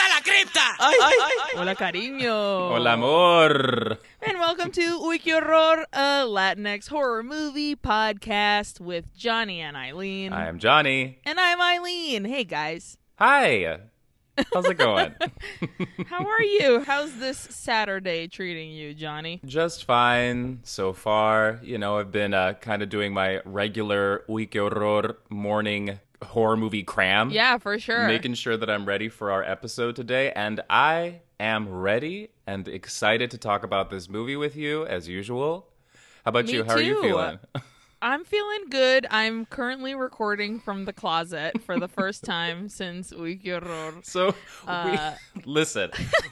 a la cripta! Ay, ay, ay. Hola, cariño. Hola, amor. And welcome to Uy Que Horror, a Latinx horror movie podcast with Jonny and Aileen. I am Jonny. and I'm Aileen. Hey, guys. Hi. How's it going? How are you? How's this Saturday treating you, Jonny? Just fine so far. You know, I've been uh, kind of doing my regular Uy Que Horror morning horror movie cram. Yeah, for sure. Making sure that I'm ready for our episode today. And I am ready and excited to talk about this movie with you as usual. How about Me you? How are you feeling? I'm feeling good. I'm currently recording from the closet for the first time since Horror. So, Uh, we, listen,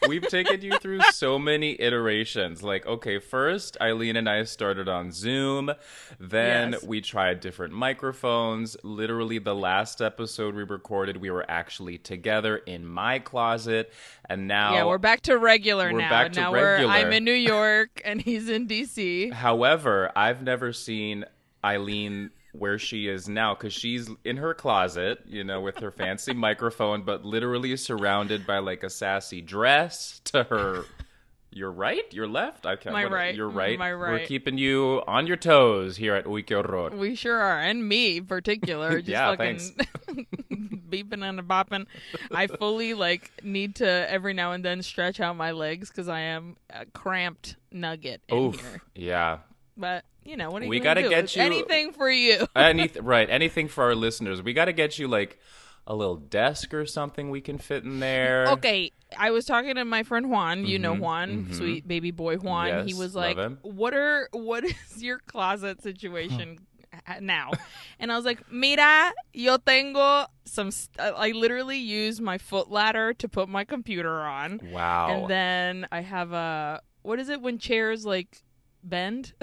we've taken you through so many iterations. Like, okay, first, Aileen and I started on Zoom. Then Yes. we tried different microphones. Literally, the last episode we recorded, we were actually together in my closet. And now, Yeah, we're back to regular We're now. back to now regular. we're I'm in New York and he's in DC. However, I've never seen Aileen where she is now because she's in her closet, you know, with her fancy microphone, but literally surrounded by like a sassy dress to her. Your right, your left. I can't. My what- right, Your right. my right. We're keeping you on your toes here at Que We sure are, and me in particular. Just Yeah, fucking beeping and bopping. I fully like need to every now and then stretch out my legs because I am a cramped nugget in Oof. here. Yeah. But you know what? Are you We gonna gotta do? get you- anything for you. Anything right? Anything for our listeners. We got to get you like a little desk or something we can fit in there. Okay, I was talking to my friend Juan. You know Juan, mhm. sweet baby boy Juan. he was like, "What are what is your closet situation now?" and I was like, "Mira, yo tengo some. St- I literally use my foot ladder to put my computer on, Wow. and then I have a what is it when chairs like bend?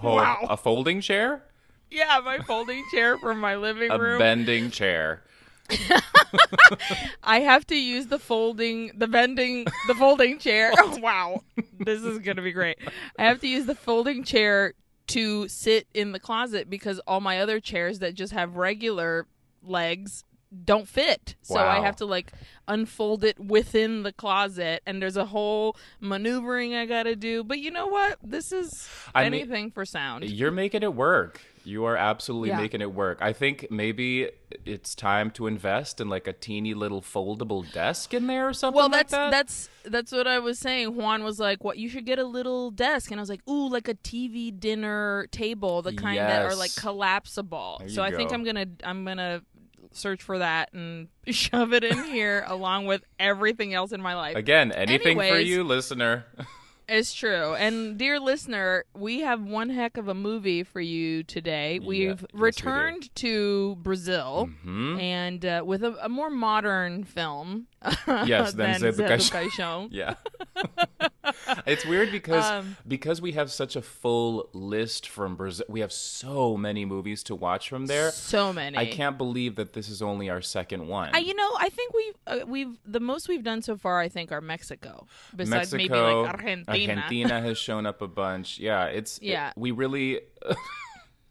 Fo- wow. A folding chair. yeah, my folding chair from my living A room. A bending chair. I have to use the folding, the bending, the folding chair. Oh, wow, this is gonna be great. I have to use the folding chair to sit in the closet because all my other chairs that just have regular legs don't fit. So I have to like unfold it within the closet, and there's a whole maneuvering I gotta do. But you know what? This is I mean- anything for sound. You're making it work. You are absolutely Yeah. making it work. I think maybe it's time to invest in like a teeny little foldable desk in there or something. Well, like that's that. that's that's what I was saying. Juan was like, "What? You should get a little desk," and I was like, "Ooh, like a TV dinner table, the kind that are like collapsible." So you I think. I'm gonna I'm gonna search for that and shove it in here along with everything else in my life. Again, anything for you, listener. It's true. And dear listener, we have one heck of a movie for you today. We've yes, we returned to Brazil hmm and uh, with a, a more modern film. Yes, than than Zé do Zé do Caixão. Caixão. Yeah. it's weird because Um, because we have such a full list from Brazil. We have so many movies to watch from there. So many. I can't believe that this is only our second one. I, you know, I think we've uh, we've the most we've done so far. I think are Mexico, besides maybe like Argentina. Argentina has shown up a bunch. Yeah, it's Yeah. we really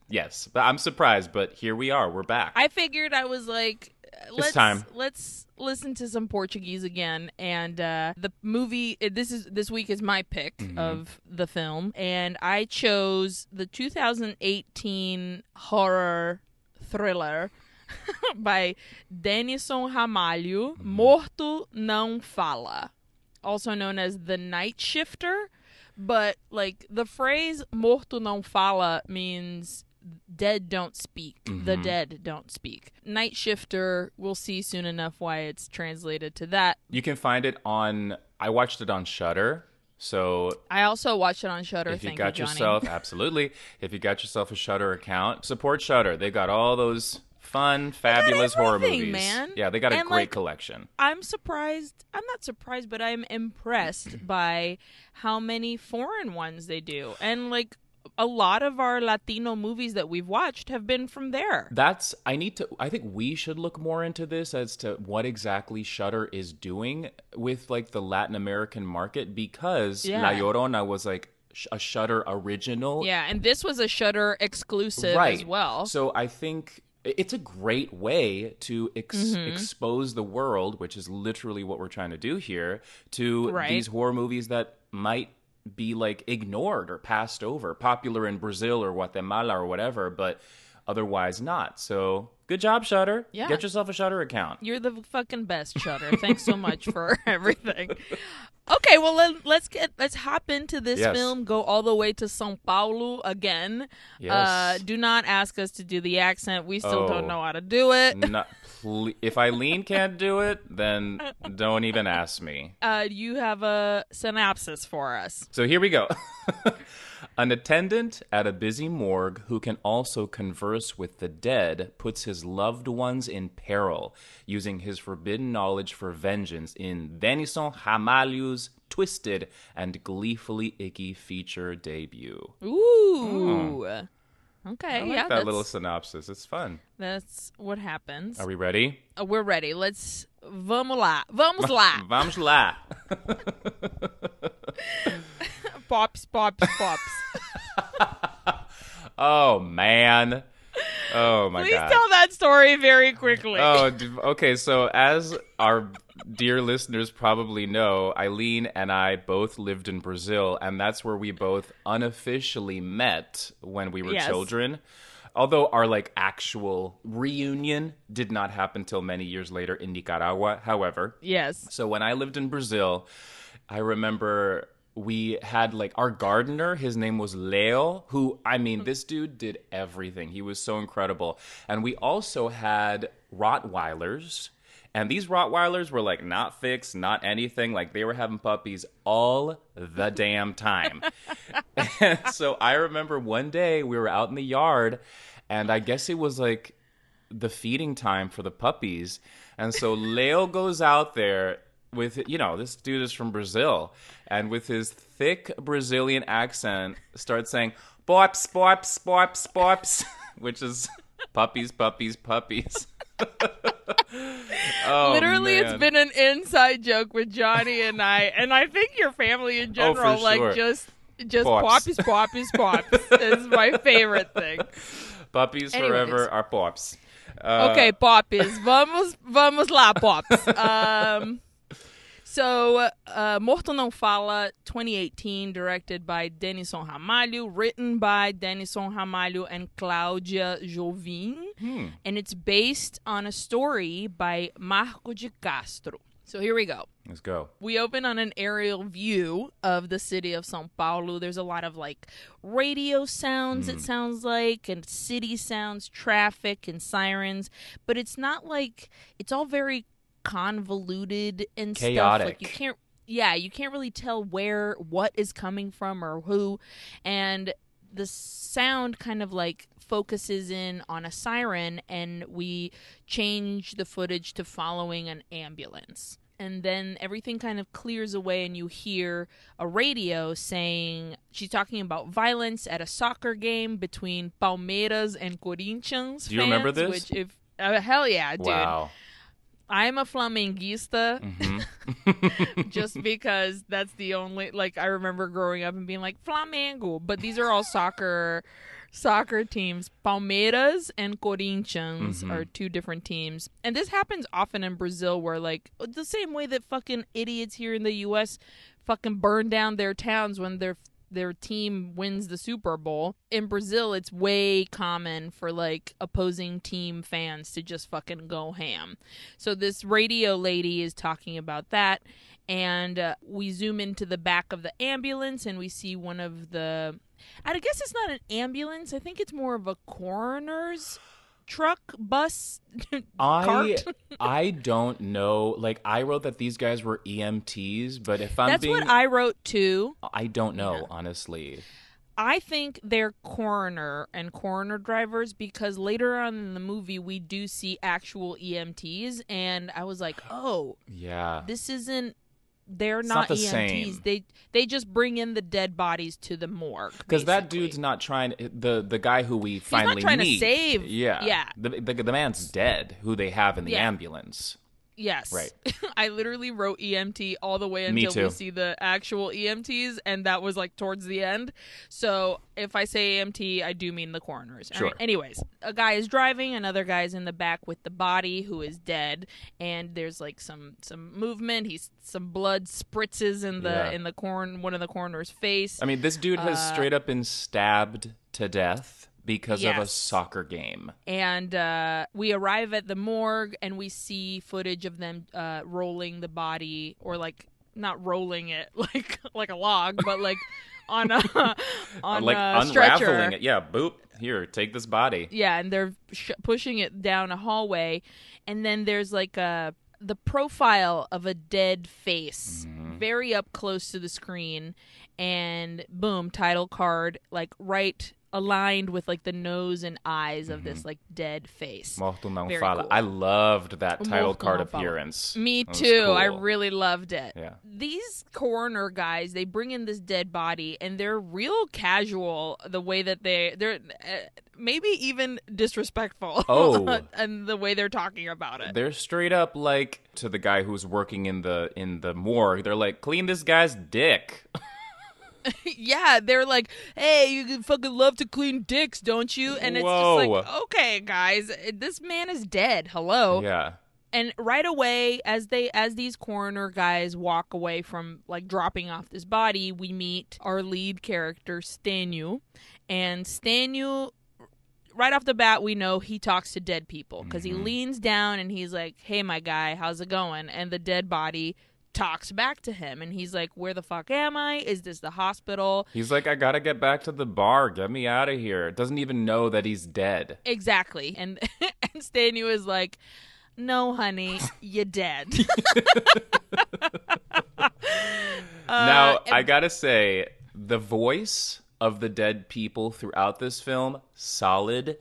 yes, but I'm surprised, but here we are. We're back. I figured I was like, let's time. let's listen to some Portuguese again. And uh, the movie uh, this is this week is my pick Mm-hmm. of the film, and I chose the 2018 horror thriller. by Dennison Ramalho, Mm-hmm. Morto Não Fala, also known as The Nightshifter. But like the phrase "morto não fala" means dead don't speak. The Mhm. dead don't speak. Nightshifter, we'll see soon enough why it's translated to that. you can find it on. I watched it on Shudder. So I also watched it on Shudder. if you got you, yourself absolutely, if you got yourself a Shudder account, support Shudder. They got all those fun, fabulous horror movies. man. Yeah, they got a great like, collection. I'm surprised. I'm not surprised, but I'm impressed by how many foreign ones they do. And like a lot of our Latino movies that we've watched have been from there. That's I need to I think we should look more into this as to what exactly Shudder is doing with like the Latin American market because Yeah. La Llorona was like a Shudder original. Yeah, and this was a Shutter exclusive right as well. So I think it's a great way to ex- Mm-hmm. expose the world, which is literally what we're trying to do here, to Right. these horror movies that might be like ignored or passed over, popular in Brazil or Guatemala or whatever, but otherwise not. So good job, Shudder. Yeah. Get yourself a Shudder account. You're the fucking best, Shudder. Thanks so much for everything. Okay, well let, let's get let's hop into this Yes. film. Go all the way to São Paulo again. Yes. Uh, do not ask us to do the accent. We still Oh. don't know how to do it. Not, ple- if Aileen can't do it, then don't even ask me. Uh, you have a synopsis for us. So here we go. An attendant at a busy morgue who can also converse with the dead puts his loved ones in peril using his forbidden knowledge for vengeance in Dennison Ramalho's twisted and gleefully icky feature debut. Ooh. Okay, Hmm. I like yeah, that that's, little synopsis. It's fun. that's what happens. Are we ready? Uh, we're ready. Let's vamos lá. Vamos lá. Vamos lá. Pops, pops, pops. Oh man. Oh my Please god. Please tell that story very quickly. Oh, okay. So, as our dear listeners probably know, Aileen and I both lived in Brazil, and that's where we both unofficially met when we were Yes. children. Although our like actual reunion did not happen till many years later in Nicaragua. However, Yes. so when I lived in Brazil, I remember we had like our gardener, his name was Leo, who I mean, this dude did everything. He was so incredible. And we also had Rottweilers. And these Rottweilers were like not fixed, not anything. Like they were having puppies all the damn time. and so I remember one day we were out in the yard, and I guess it was like the feeding time for the puppies. And so Leo goes out there with, you know, this dude is from Brazil, and with his thick Brazilian accent, starts saying, Bops, bops, bops, bops, which is puppies, puppies, puppies. oh, Literally, it's been an inside joke with Jonny and I, and I think your family in Oh, general, like sure. just just Pops. poppies, poppies, pops is my favorite thing. puppies Anyways. forever are pops. Uh, Okay, poppies, vamos, vamos lá, pops. Um, so, uh, Morto Não Fala, 2018, directed by Dennison Ramalho, written by Dennison Ramalho and Cláudia Jouvin, Hmm. and it's based on a story by Marco de Castro. So here we go. Let's go. We open on an aerial view of the city of Sao Paulo. There's a lot of like radio sounds, Hmm. it sounds like, and city sounds, traffic, and sirens. But it's not like it's all very convoluted and stuff. Like Chaotic. you can't, yeah, you can't really tell where what is coming from or who. And the sound kind of like focuses in on a siren and we change the footage to following an ambulance and then everything kind of clears away and you hear a radio saying she's talking about violence at a soccer game between Palmeiras and Corinthians Do you remember this? which if uh, hell yeah dude Wow. I'm a flamenguista Mhm. just because that's the only like I remember growing up and being like Flamengo, but these are all soccer soccer teams. Palmeiras and Corinthians Mhm. are two different teams. And this happens often in Brazil where like the same way that fucking idiots here in the US fucking burn down their towns when their their team wins the Super Bowl. In Brazil, it's way common for like opposing team fans to just fucking go ham. So this radio lady is talking about that, and uh, we zoom into the back of the ambulance, and we see one of the. I guess it's not an ambulance. I think it's more of a coroner's truck, bus, I cart. I don't know. Like I wrote that these guys were EMTs, but if I'm That's being, what I wrote too. I don't know Yeah. honestly. I think they're coroner and coroner drivers because later on in the movie we do see actual EMTs, and I was like, oh, Yeah, this isn't. They're It's not, not the EMTs. same. They they just bring in the dead bodies to the morgue. because that dude's not trying. The the guy who we finally He's not trying to save- Yeah, yeah. The, the the man's dead. Who they have in the Yeah. ambulance. Yes. Right. I literally wrote EMT all the way until we see the actual EMTs, and that was like towards the end. So if I say EMT, I do mean the coroners. Sure. right, Anyways, a guy is driving, another guy's in the back with the body who is dead, and there's like some some movement. He's some blood spritzes in the Yeah. in the corn one of the coroner's face. I mean, this dude has Uh, straight up been stabbed to death because of a soccer game. and uh, we arrive at the morgue and we see footage of them uh, rolling the body or like not rolling it like like a log but like on a on like a unraveling stretcher it. Yeah, boop. Here, take this body. yeah and they're sh- pushing it down a hallway and then there's like a the profile of a dead face Mm-hmm. very up close to the screen and boom title card like right aligned with like the nose and eyes of this like dead face Morto não Very fala. cool. I loved that title Morto card não fala. appearance. Me too. I really loved it. Yeah. These coroner guys, they bring in this dead body and they're real casual the way that they they're uh, maybe even disrespectful. Oh. and the way they're talking about it. They're straight up like to the guy who's working in the in the morgue. They're like, clean this guy's dick. yeah, they're like, "Hey, you fucking love to clean dicks, don't you?" And it's Whoa. just like, "Okay, guys, eh, this man is dead. Hello." Yeah. and right away as they as these coroner guys walk away from like dropping off this body we meet our lead character stanu and stanu right off the bat we know he talks to dead people because he mm-hmm. leans down and he's like hey my guy how's it going and the dead body talks back to him and he's like where the fuck am i is this the hospital He's like, I gotta get back to the bar. Get me out of here. Doesn't even know that he's dead. exactly and and stanu is like no honey you're dead now, Uh, I gotta say, the voice of the dead people throughout this film, solid,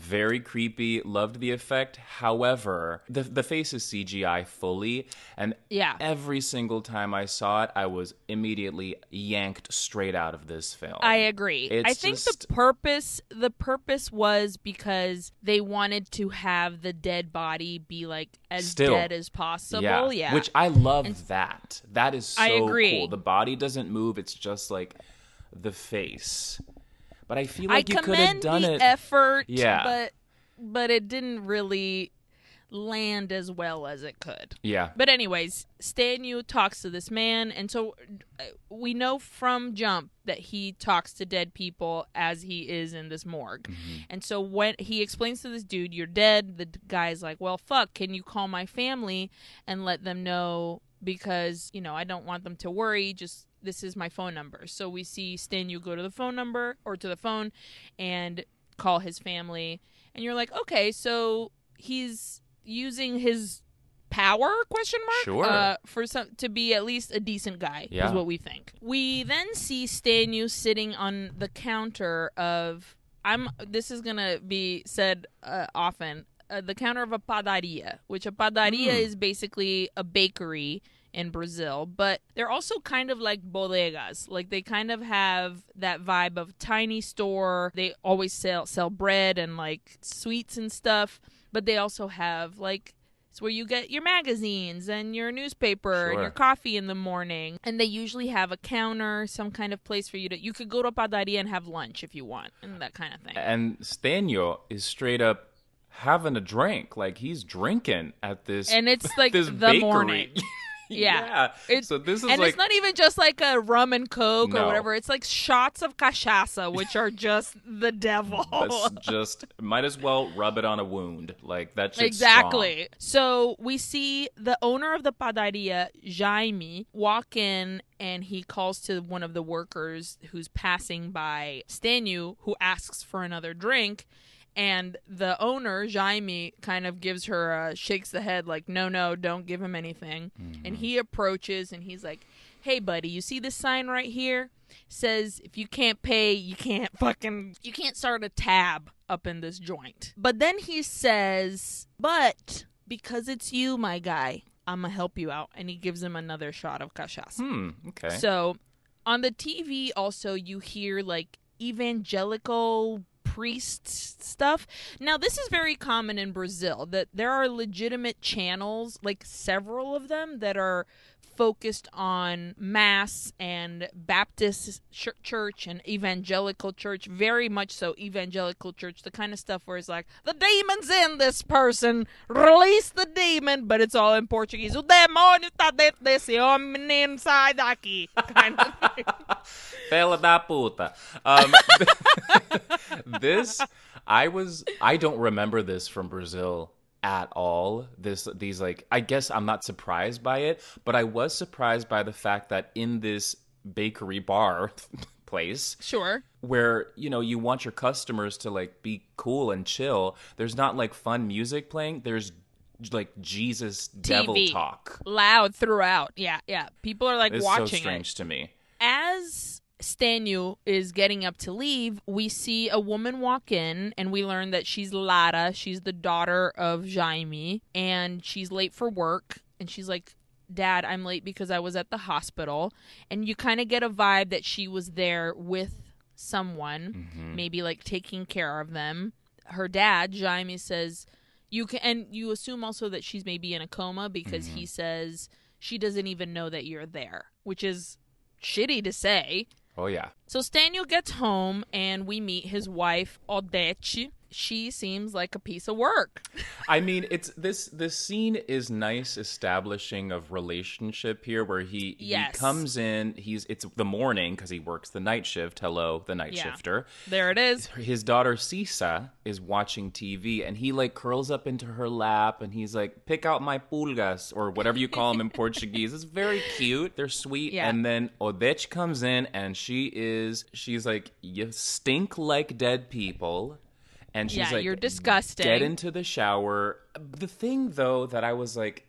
very creepy, loved the effect. However, the the face is CGI fully, and Yeah. every single time I saw it, I was immediately yanked straight out of this film. I agree. It's I think just- the purpose the purpose was because they wanted to have the dead body be like as Still. dead as possible. Yeah. Which I love that. That is so I agree. cool. The body doesn't move, it's just like the face. But I feel I like you could have done the it. effort, Yeah. but but it didn't really land as well as it could. yeah. But anyways, Stan Stanu talks to this man, and so uh, we know from jump that he talks to dead people as he is in this morgue. Mm-hmm. And so when he explains to this dude, "You're dead," the guy's like, "Well, fuck, can you call my family and let them know because you know I don't want them to worry. Just this is my phone number." So we see Stanu go to the phone number or to the phone and call his family, and you're like, "Okay, so he's using his." power question mark Sure. uh, for some to be at least a decent guy Yeah. is what we think we then see stanu sitting on the counter of i'm this is gonna be said uh, often uh, the counter of a padaria which a padaria Mm. is basically a bakery in Brazil, but they're also kind of like bodegas. Like they kind of have that vibe of tiny store. They always sell sell bread and like sweets and stuff, but they also have like it's where you get your magazines and your newspaper and your coffee in the morning. And they usually have a counter, some kind of place for you to you could go to a padaria and have lunch if you want, and that kind of thing. And Stanio is straight up having a drink. Like he's drinking at this And it's like this the bakery. morning. Yeah. yeah. So this is and like it's not even just like a rum and coke or whatever. It's like shots of cachaça, which are just the devil. that's just might as well rub it on a wound. Like that shit's exactly. So we see the owner of the padaria, Jaime, walk in and he calls to one of the workers who's passing by Stanu, who asks for another drink. And the owner, Jaime, kind of gives her a shakes the head, like, no, no, don't give him anything. And he approaches and he's like, hey, buddy, you see this sign right here? Says if you can't pay, you can't fucking, you can't start a tab up in this joint. But then he says, but because it's you, my guy, I'm gonna help you out. And he gives him another shot of cachaça. Hmm. Okay. So on the TV, also, you hear like evangelical priest stuff. Now, this is very common in Brazil that there are legitimate channels, like several of them, that are focused on mass and Baptist ch- church and evangelical church, very much so evangelical church, the kind of stuff where it's like the demon's in this person, release the demon, but it's all in Portuguese. O demônio está dentro desse homem, sai daqui, kind of thing. Fela da puta. Um, this, I was, I don't remember this from Brazil at all. This, these, like, I guess I'm not surprised by it, but I was surprised by the fact that in this bakery bar place, Sure. where you know you want your customers to like be cool and chill, there's not like fun music playing. There's like Jesus devil talk. Loud throughout. Yeah, yeah. People are like It's watching so it. strange to me. Stanu is getting up to leave, we see a woman walk in and we learn that she's Lara. She's the daughter of Jaime and she's late for work. And she's like, Dad, I'm late because I was at the hospital. And you kind of get a vibe that she was there with someone, Mm-hmm. maybe like taking care of them. Her dad, Jaime, says, you can, and you assume also that she's maybe in a coma because he says she doesn't even know that you're there, which is shitty to say. Oh yeah. So Staniel gets home and we meet his wife, Odete. She seems like a piece of work. I mean, it's this this scene is nice establishing of relationship here where he Yes. he comes in, he's it's the morning cuz he works the night shift. Hello, the night Yeah. shifter. There it is. His daughter Sisa is watching TV and he like curls up into her lap and he's like, "Pick out my pulgas" or whatever you call them in Portuguese. It's very cute. They're sweet. Yeah. And then Odete comes in and she is she's like, "You stink like dead people." And she's Yeah, like, you're disgusting. Get into the shower. The thing though that I was like,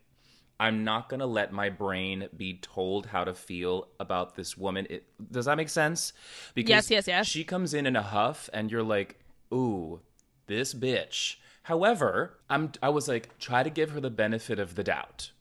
I'm not gonna let my brain be told how to feel about this woman. It, does that make sense? Because Yes, yes, yes. She comes in in a huff, and you're like, "Ooh, this bitch." However, I'm I was like, try to give her the benefit of the doubt.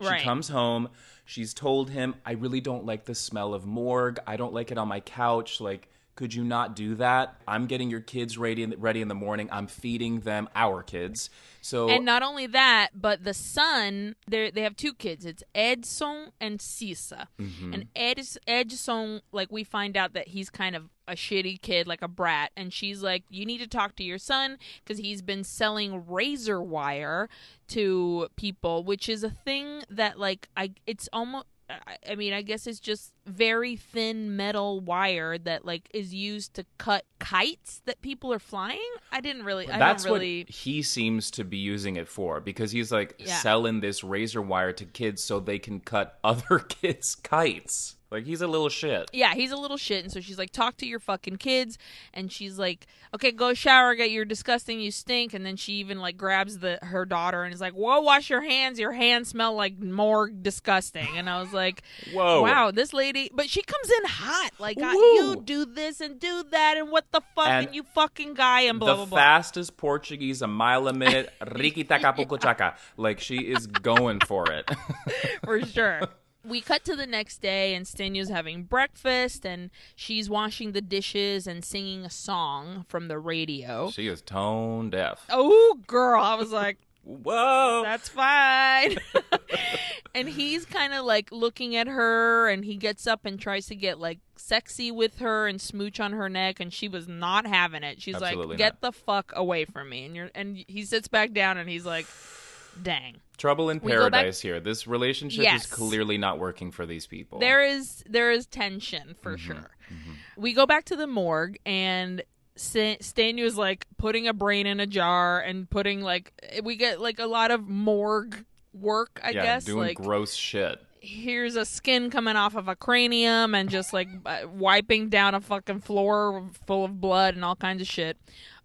She Right. comes home. She's told him, "I really don't like the smell of morgue. I don't like it on my couch. Like, could you not do that? I'm getting your kids ready in the, ready in the morning. I'm feeding them our kids. So And not only that, but the son, they they have two kids. It's Edson and Cisa. Mm-hmm. And Ed, Edson, like we find out that he's kind of a shitty kid, like a brat. And she's like, you need to talk to your son because he's been selling razor wire to people, which is a thing that like I, it's almost. I- mean, I guess it's just very thin metal wire that like is used to cut kites that people are flying. I didn't really. I that's really. what he seems to be using it for because he's like Yeah. selling this razor wire to kids so they can cut other kids' kites. Like he's a little shit. Yeah, he's a little shit. And so she's like, talk to your fucking kids. And she's like, okay, go shower, get you're disgusting, you stink. And then she even like grabs the her daughter and is like, whoa, wash your hands. Your hands smell like more disgusting. And I was like, Whoa. wow, this lady. But she comes in hot. Like, I, you do this and do that. And what the fuck? And, And you fucking guy. And blah, the blah, blah. fastest Portuguese a mile a minute, Riki Takapuko Chaka. Like she is going for it. for sure. We cut to the next day, and Staniel's having breakfast, and she's washing the dishes and singing a song from the radio. she is tone deaf. Oh, girl. I was like, Whoa. that's fine. and he's kind of like looking at her, and he gets up and tries to get like sexy with her and smooch on her neck, and she was not having it. She's Absolutely like, "Get not. the fuck away from me!" And you're, and he sits back down, and he's like, "Dang." Trouble in We paradise here. This relationship Yes. is clearly not working for these people. There is there is tension Mm-hmm. for sure. We go back to the morgue and Sta- Stanu is like putting a brain in a jar and putting like we get like a lot of morgue work. I yeah, guess doing like gross shit. here's a skin coming off of a cranium and just like wiping down a fucking floor full of blood and all kinds of shit.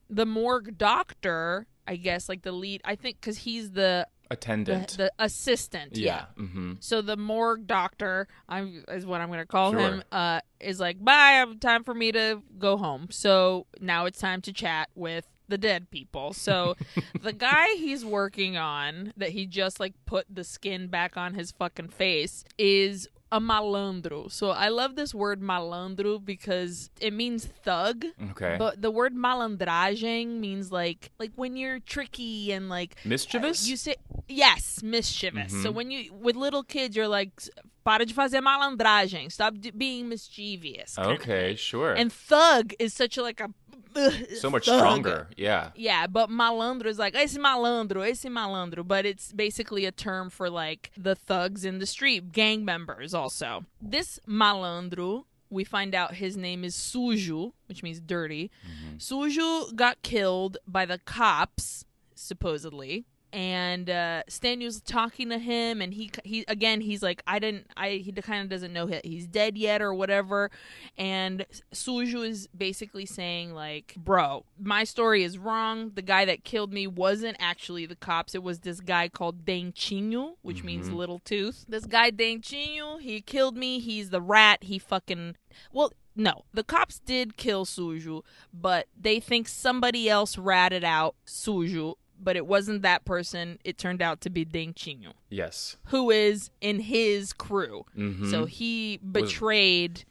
The morgue doctor, I guess, like the lead, I think, because he's the Attendant. the assistant. yeah. Mm-hmm. So the morgue doctor, I'm is what I'm going to call Sure. him, uh, is like, "Bye, I'm time for me to go home." So now it's time to chat with the dead people. So the guy he's working on that he just like put the skin back on his fucking face is a malandro. So I love this word malandro because it means thug. Okay. But the word malandragem means like like when you're tricky and like Mischievous? you say yes, mischievous. So Mhm. when you with little kids, you're like, para de fazer malandragem. Stop d- being mischievous. okay, sure. And thug is such a like a so much thug. stronger. Yeah. Yeah, but malandro is like esse malandro, esse malandro, but it's basically a term for like the thugs in the street, gang members also. This malandro, we find out his name is Sujo, which means dirty. Mm-hmm. Sujo got killed by the cops, supposedly. And uh Stanyu's talking to him, and he he again he's like I didn't I he kind of doesn't know he- he's dead yet or whatever, and Suju is basically saying like bro my story is wrong. The guy that killed me wasn't actually the cops. It was this guy called Dentinho which means little tooth. This guy Dentinho he killed me. He's the rat. He fucking well no the cops did kill Suju but they think somebody else ratted out Suju but it wasn't that person it turned out to be Dentinho Yes. who is in his crew Mhm. so he betrayed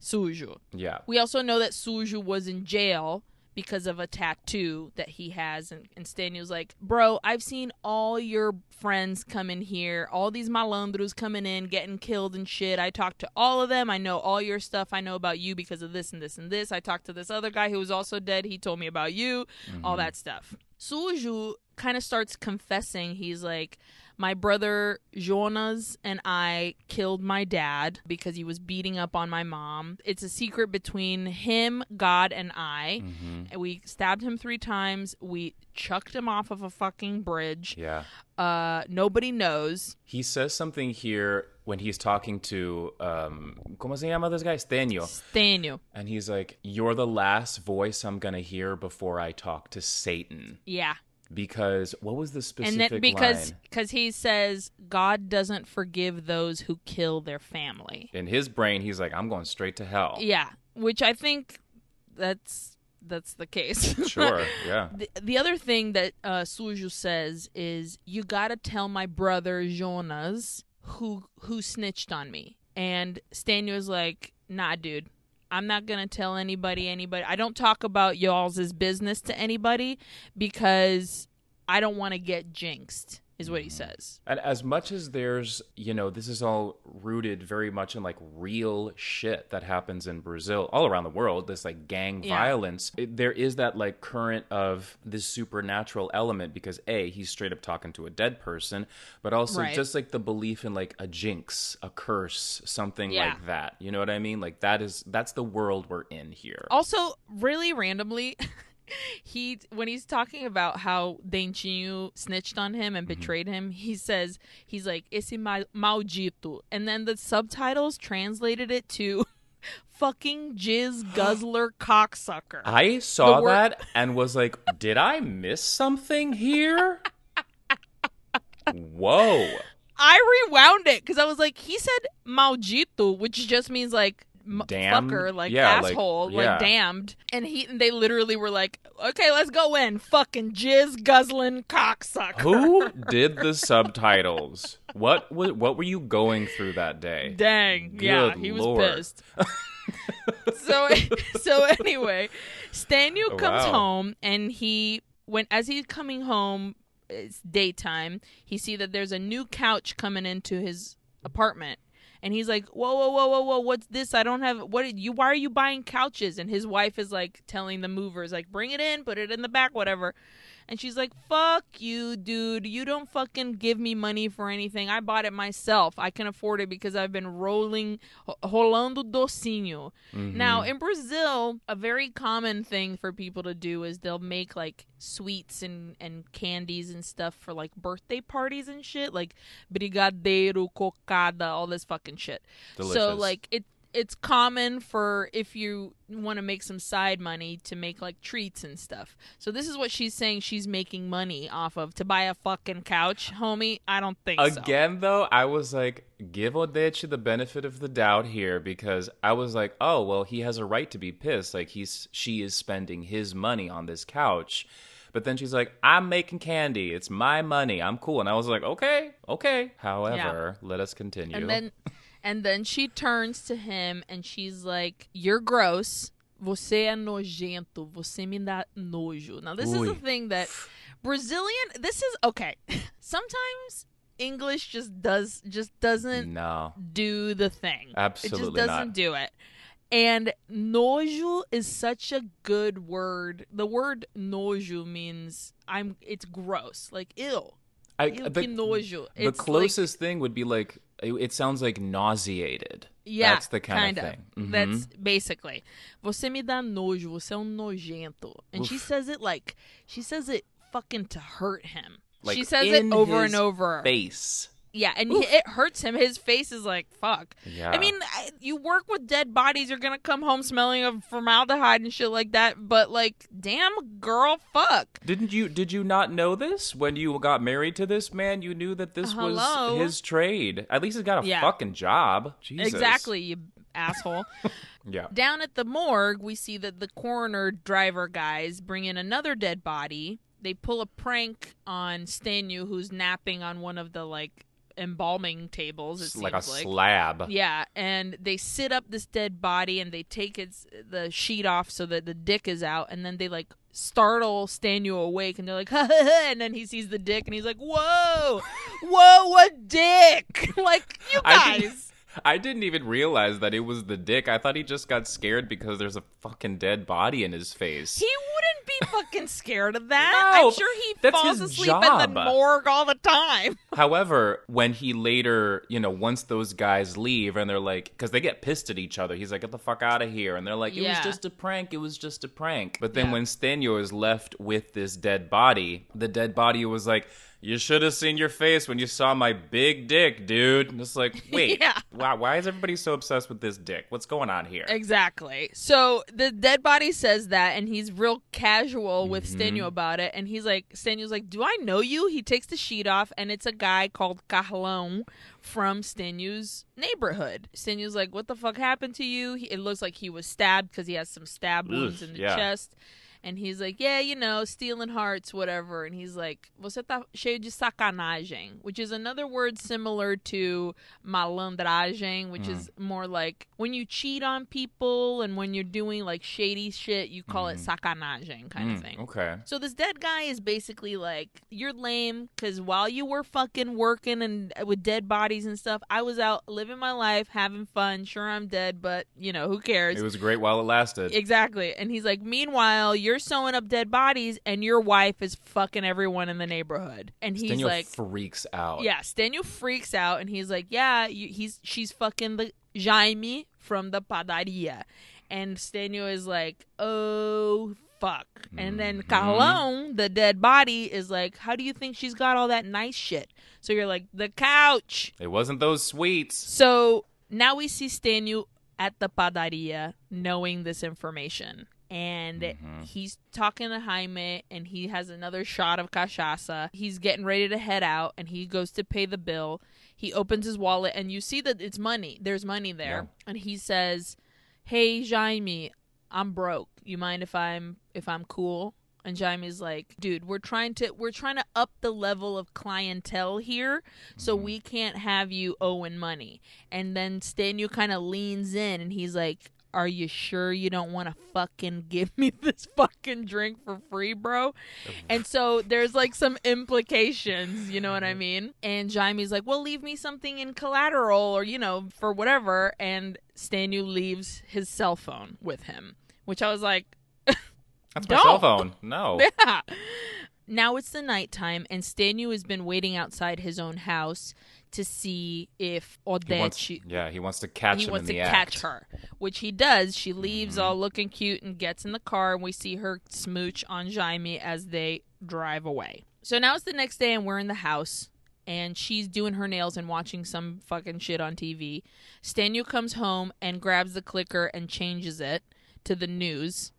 Suju. Yeah. We also know that Suju was in jail because of a tattoo that he has. And, and Stanley's like, Bro, I've seen all your friends come in here, all these malandros coming in, getting killed and shit. I talked to all of them. I know all your stuff. I know about you because of this and this and this. I talked to this other guy who was also dead. He told me about you, all mm-hmm. that stuff. Suju kind of starts confessing. He's like, my brother Jonas and I killed my dad because he was beating up on my mom. It's a secret between him, God, and I. Mm-hmm. We stabbed him three times. We chucked him off of a fucking bridge. Yeah. Uh, nobody knows. He says something here when he's talking to um ¿Cómo se llama this guy? Stenio. Stanyu. And he's like, You're the last voice I'm gonna hear before I talk to Satan. Yeah. Because what was the And specific then because cause he says God doesn't forgive those who kill their family. In his brain, he's like, I'm going straight to hell. Yeah, which I think that's that's the case. Sure, yeah. The, the other thing that uh, Suju says is, "You gotta tell my brother Jonas who who snitched on me." And Stanu is like, "Nah, dude, I'm not gonna tell anybody. Anybody. I don't talk about y'all's business to anybody because I don't want to get jinxed." Is what he says. And as much as there's, you know, this is all rooted very much in like real shit that happens in Brazil, all around the world, this like gang Yeah. violence, it, there is that like current of this supernatural element because A, he's straight up talking to a dead person, but also Right. just like the belief in like a jinx, a curse, something Yeah. like that. You know what I mean? Like that is, that's the world we're in here. Also, really randomly, he when he's talking about how Dentinho snitched on him and mm-hmm. betrayed him, he says he's like esse mal- maldito, and then the subtitles translated it to fucking jizz guzzler cocksucker. I saw that and was like, did I miss something here? Whoa. I rewound it because I was like, he said maldito, which just means like. M-? Fucker, like Yeah, asshole, like, yeah. damned, and he and they literally were like, "Okay, let's go in, fucking jizz guzzling cocksucker." Who did the subtitles? What was what were you going through that day? Dang, yeah, Good he was pissed. so so anyway, Stanu Oh, comes wow. home and he when as he's coming home, it's daytime. He see that there's a new couch coming into his apartment. And he's like, "Whoa, whoa, whoa, whoa, whoa! What's this? I don't have. What you? Why are you buying couches?" And his wife is like telling the movers, like, "Bring it in, put it in the back, whatever." And she's like, "Fuck you, dude! You don't fucking give me money for anything. I bought it myself. I can afford it because I've been rolling, rolando docinho." Mm-hmm. Now, in Brazil, a very common thing for people to do is they'll make like sweets and and candies and stuff for like birthday parties and shit, like brigadeiro, cocada, all this fucking shit. So like it it's common for if you want to make some side money to make like treats and stuff. So this is what she's saying she's making money off of to buy a fucking couch, homie. I don't think so. Again, though, I was like, give Odechi the benefit of the doubt here because I was like, oh, well, he has a right to be pissed. Like he's she is spending his money on this couch. But then she's like, I'm making candy. It's my money. I'm cool. And I was like, okay, okay. However, let us continue. And then And then she turns to him and she's like, You're gross. Você é nojento. Você me dá nojo. Now, this is Ui. a thing that Brazilian, this is okay. Sometimes English just does, just doesn't No, do the thing. Absolutely. it just doesn't not. do it. And nojo is such a good word. The word nojo means I'm. It's gross, like ill. I, the, nojo. the It's like- closest thing would be like it, it sounds like nauseated. yeah, that's the kind kinda. of thing. Mhm. That's basically. Você me dá nojo. Você é um nojento. And she says it like she says it fucking to hurt him. Like, she says it over and over. face. Yeah, and Oof. it hurts him. His face is like fuck. Yeah, I mean, you work with dead bodies, you're gonna come home smelling of formaldehyde and shit like that. But like, damn, girl, fuck. didn't you? Did you not know this when you got married to this man? You knew that this Hello? was his trade. At least he's got a Yeah. fucking job. Jesus. Exactly, you asshole. Yeah. Down at the morgue, we see that the coroner driver guys bring in another dead body. They pull a prank on Stanu, who's napping on one of the like embalming tables. It It's seems like a like. slab. Yeah, and they sit up this dead body and they take its the sheet off so that the dick is out, and then they like startle Stanu awake, and they're like, ha ha ha, and then he sees the dick, and he's like, whoa, whoa, what dick! like you guys. I didn't even realize that it was the dick. I thought he just got scared because there's a fucking dead body in his face. He wouldn't fucking scared of that. No, I'm sure he falls asleep in the morgue all the time. However, when he later, you know, once those guys leave and they're like, because they get pissed at each other, he's like, get the fuck out of here. And they're like, it was just a prank. It was just a prank. But then Yeah. when Stanio is left with this dead body, the dead body was like, you should have seen your face when you saw my big dick, dude. And it's like, wait, Yeah. wow, why is everybody so obsessed with this dick? What's going on here? Exactly. So the dead body says that, and he's real casual with Mm-hmm. Stanu about it. And he's like, Stanu's like, "Do I know you?" He takes the sheet off, and it's a guy called Carlão from Stanu's neighborhood. Stanu's like, "What the fuck happened to you?" He, it looks like he was stabbed because he has some stab wounds in the yeah. chest. And he's like, yeah, you know, stealing hearts, whatever. And he's like, você tá cheio de sacanagem, which is another word similar to malandragem, which is more like when you cheat on people and when you're doing like shady shit, you call it sacanagem kind of Mm, thing. okay. So this dead guy is basically like, you're lame because while you were fucking working and uh, with dead bodies and stuff, I was out living my life, having fun. Sure, I'm dead, but you know who cares? It was great while it lasted. Exactly. And he's like, meanwhile, you're sewing up dead bodies and your wife is fucking everyone in the neighborhood. And he's like, freaks out. yeah, Stanu freaks out and he's like, yeah, you, he's she's fucking the Jaime from the padaria. And Stanu is like, oh, fuck. And then Mhm. Carlão, the dead body, is like, how do you think she's got all that nice shit? So you're like, the couch. It wasn't those sweets. So now we see Stanu at the padaria knowing this information. And Mhm. he's talking to Jaime and he has another shot of cachaça. He's getting ready to head out and he goes to pay the bill. He opens his wallet and you see that it's money. There's money there. And he says, Hey Jaime, I'm broke. You mind if I'm if I'm cool? And Jaime's like, dude, we're trying to we're trying to up the level of clientele here, so we can't have you owing money. And then Stanu kind of leans in and he's like, Are you sure you don't want to fucking give me this fucking drink for free, bro? And so there's like some implications, you know what I mm-hmm. mean? And Jaime's like, Well, leave me something in collateral or, you know, for whatever. And Stanu leaves his cell phone with him, which I was like, That's my Don't. cell phone. No. yeah. Now it's the nighttime, and Stanu has been waiting outside his own house to see if He Odette wants, she- yeah, he wants to catch he wants to catch her, which he does. She leaves Mhm. all looking cute and gets in the car, and we see her smooch on Jaime as they drive away. So now it's the next day, and we're in the house, and she's doing her nails and watching some fucking shit on TV. Stanu comes home and grabs the clicker and changes it to the news.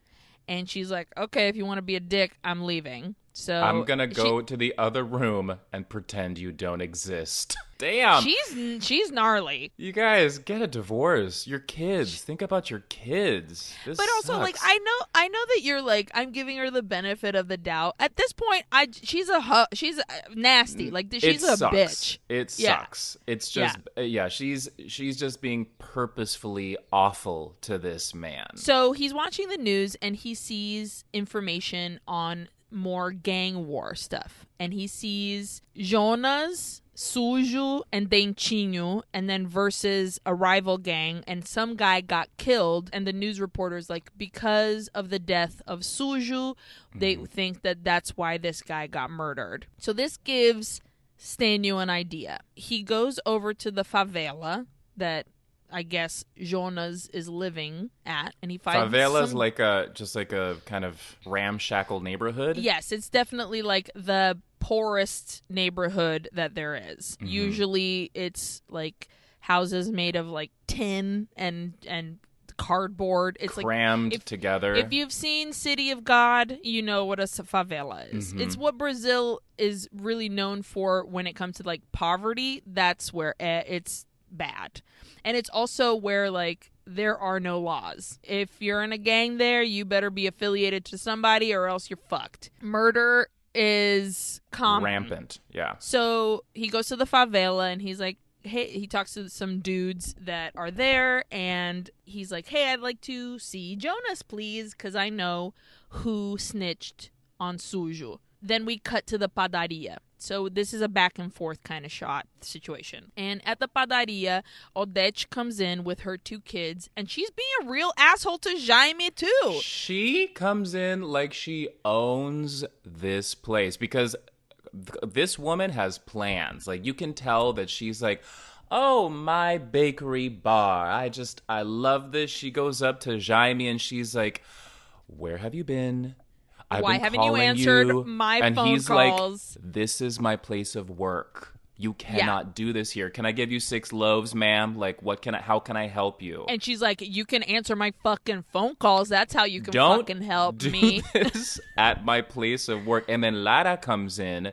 And she's like, okay, if you want to be a dick, I'm leaving. So I'm gonna she- go to the other room and pretend you don't exist. Damn. she's she's gnarly. you guys get a divorce. Your kids. Think about your kids. This But also, like. I know, I know that you're like, I'm giving her the benefit of the doubt. At this point, I she's a hu- she's uh nasty. Like, she's it a sucks. bitch. It Yeah. sucks. It's just yeah. yeah, she's she's just being purposefully awful to this man. So he's watching the news and he sees information on more gang war stuff. And he sees Jonas, Sujo, and Dentinho, and then versus a rival gang, and some guy got killed. And the news reporters, like, because of the death of Sujo, they mm-hmm. think that that's why this guy got murdered. So this gives Stanio an idea. He goes over to the favela that I guess Jonas is living at, and he finds Favela's some- like a just like a kind of ramshackle neighborhood. Yes, it's definitely like the poorest neighborhood that there is. Mm-hmm. Usually, it's like houses made of like tin and and cardboard. It's like crammed if- together. If you've seen City of God, you know what a favela is. Mhm. It's what Brazil is really known for when it comes to like poverty. That's where eh, it's bad. And it's also where like there are no laws. If you're in a gang there, you better be affiliated to somebody or else you're fucked. Murder is common. rampant. Yeah. So he goes to the favela and he's like, hey, he talks to some dudes that are there and he's like, hey, I'd like to see Jonas, please, because I know who snitched on Sujo. Then we cut to the padaria. So this is a back and forth kind of shot situation. And at the padaria, Odete comes in with her two kids and she's being a real asshole to Jaime too. She comes in like she owns this place because th- this woman has plans. Like you can tell that she's like, "Oh, my bakery bar. I just I love this." She goes up to Jaime and she's like, "Where have you been?" I've Why been haven't you answered you." my and phone he's calls? like, "This is my place of work. You cannot do this here. Can I give you six loaves, ma'am? Like, what can I? How can I help you?" And she's like, "You can answer my fucking phone calls. That's how you can don't fucking help do me." this at my place of work. And then Lara comes in,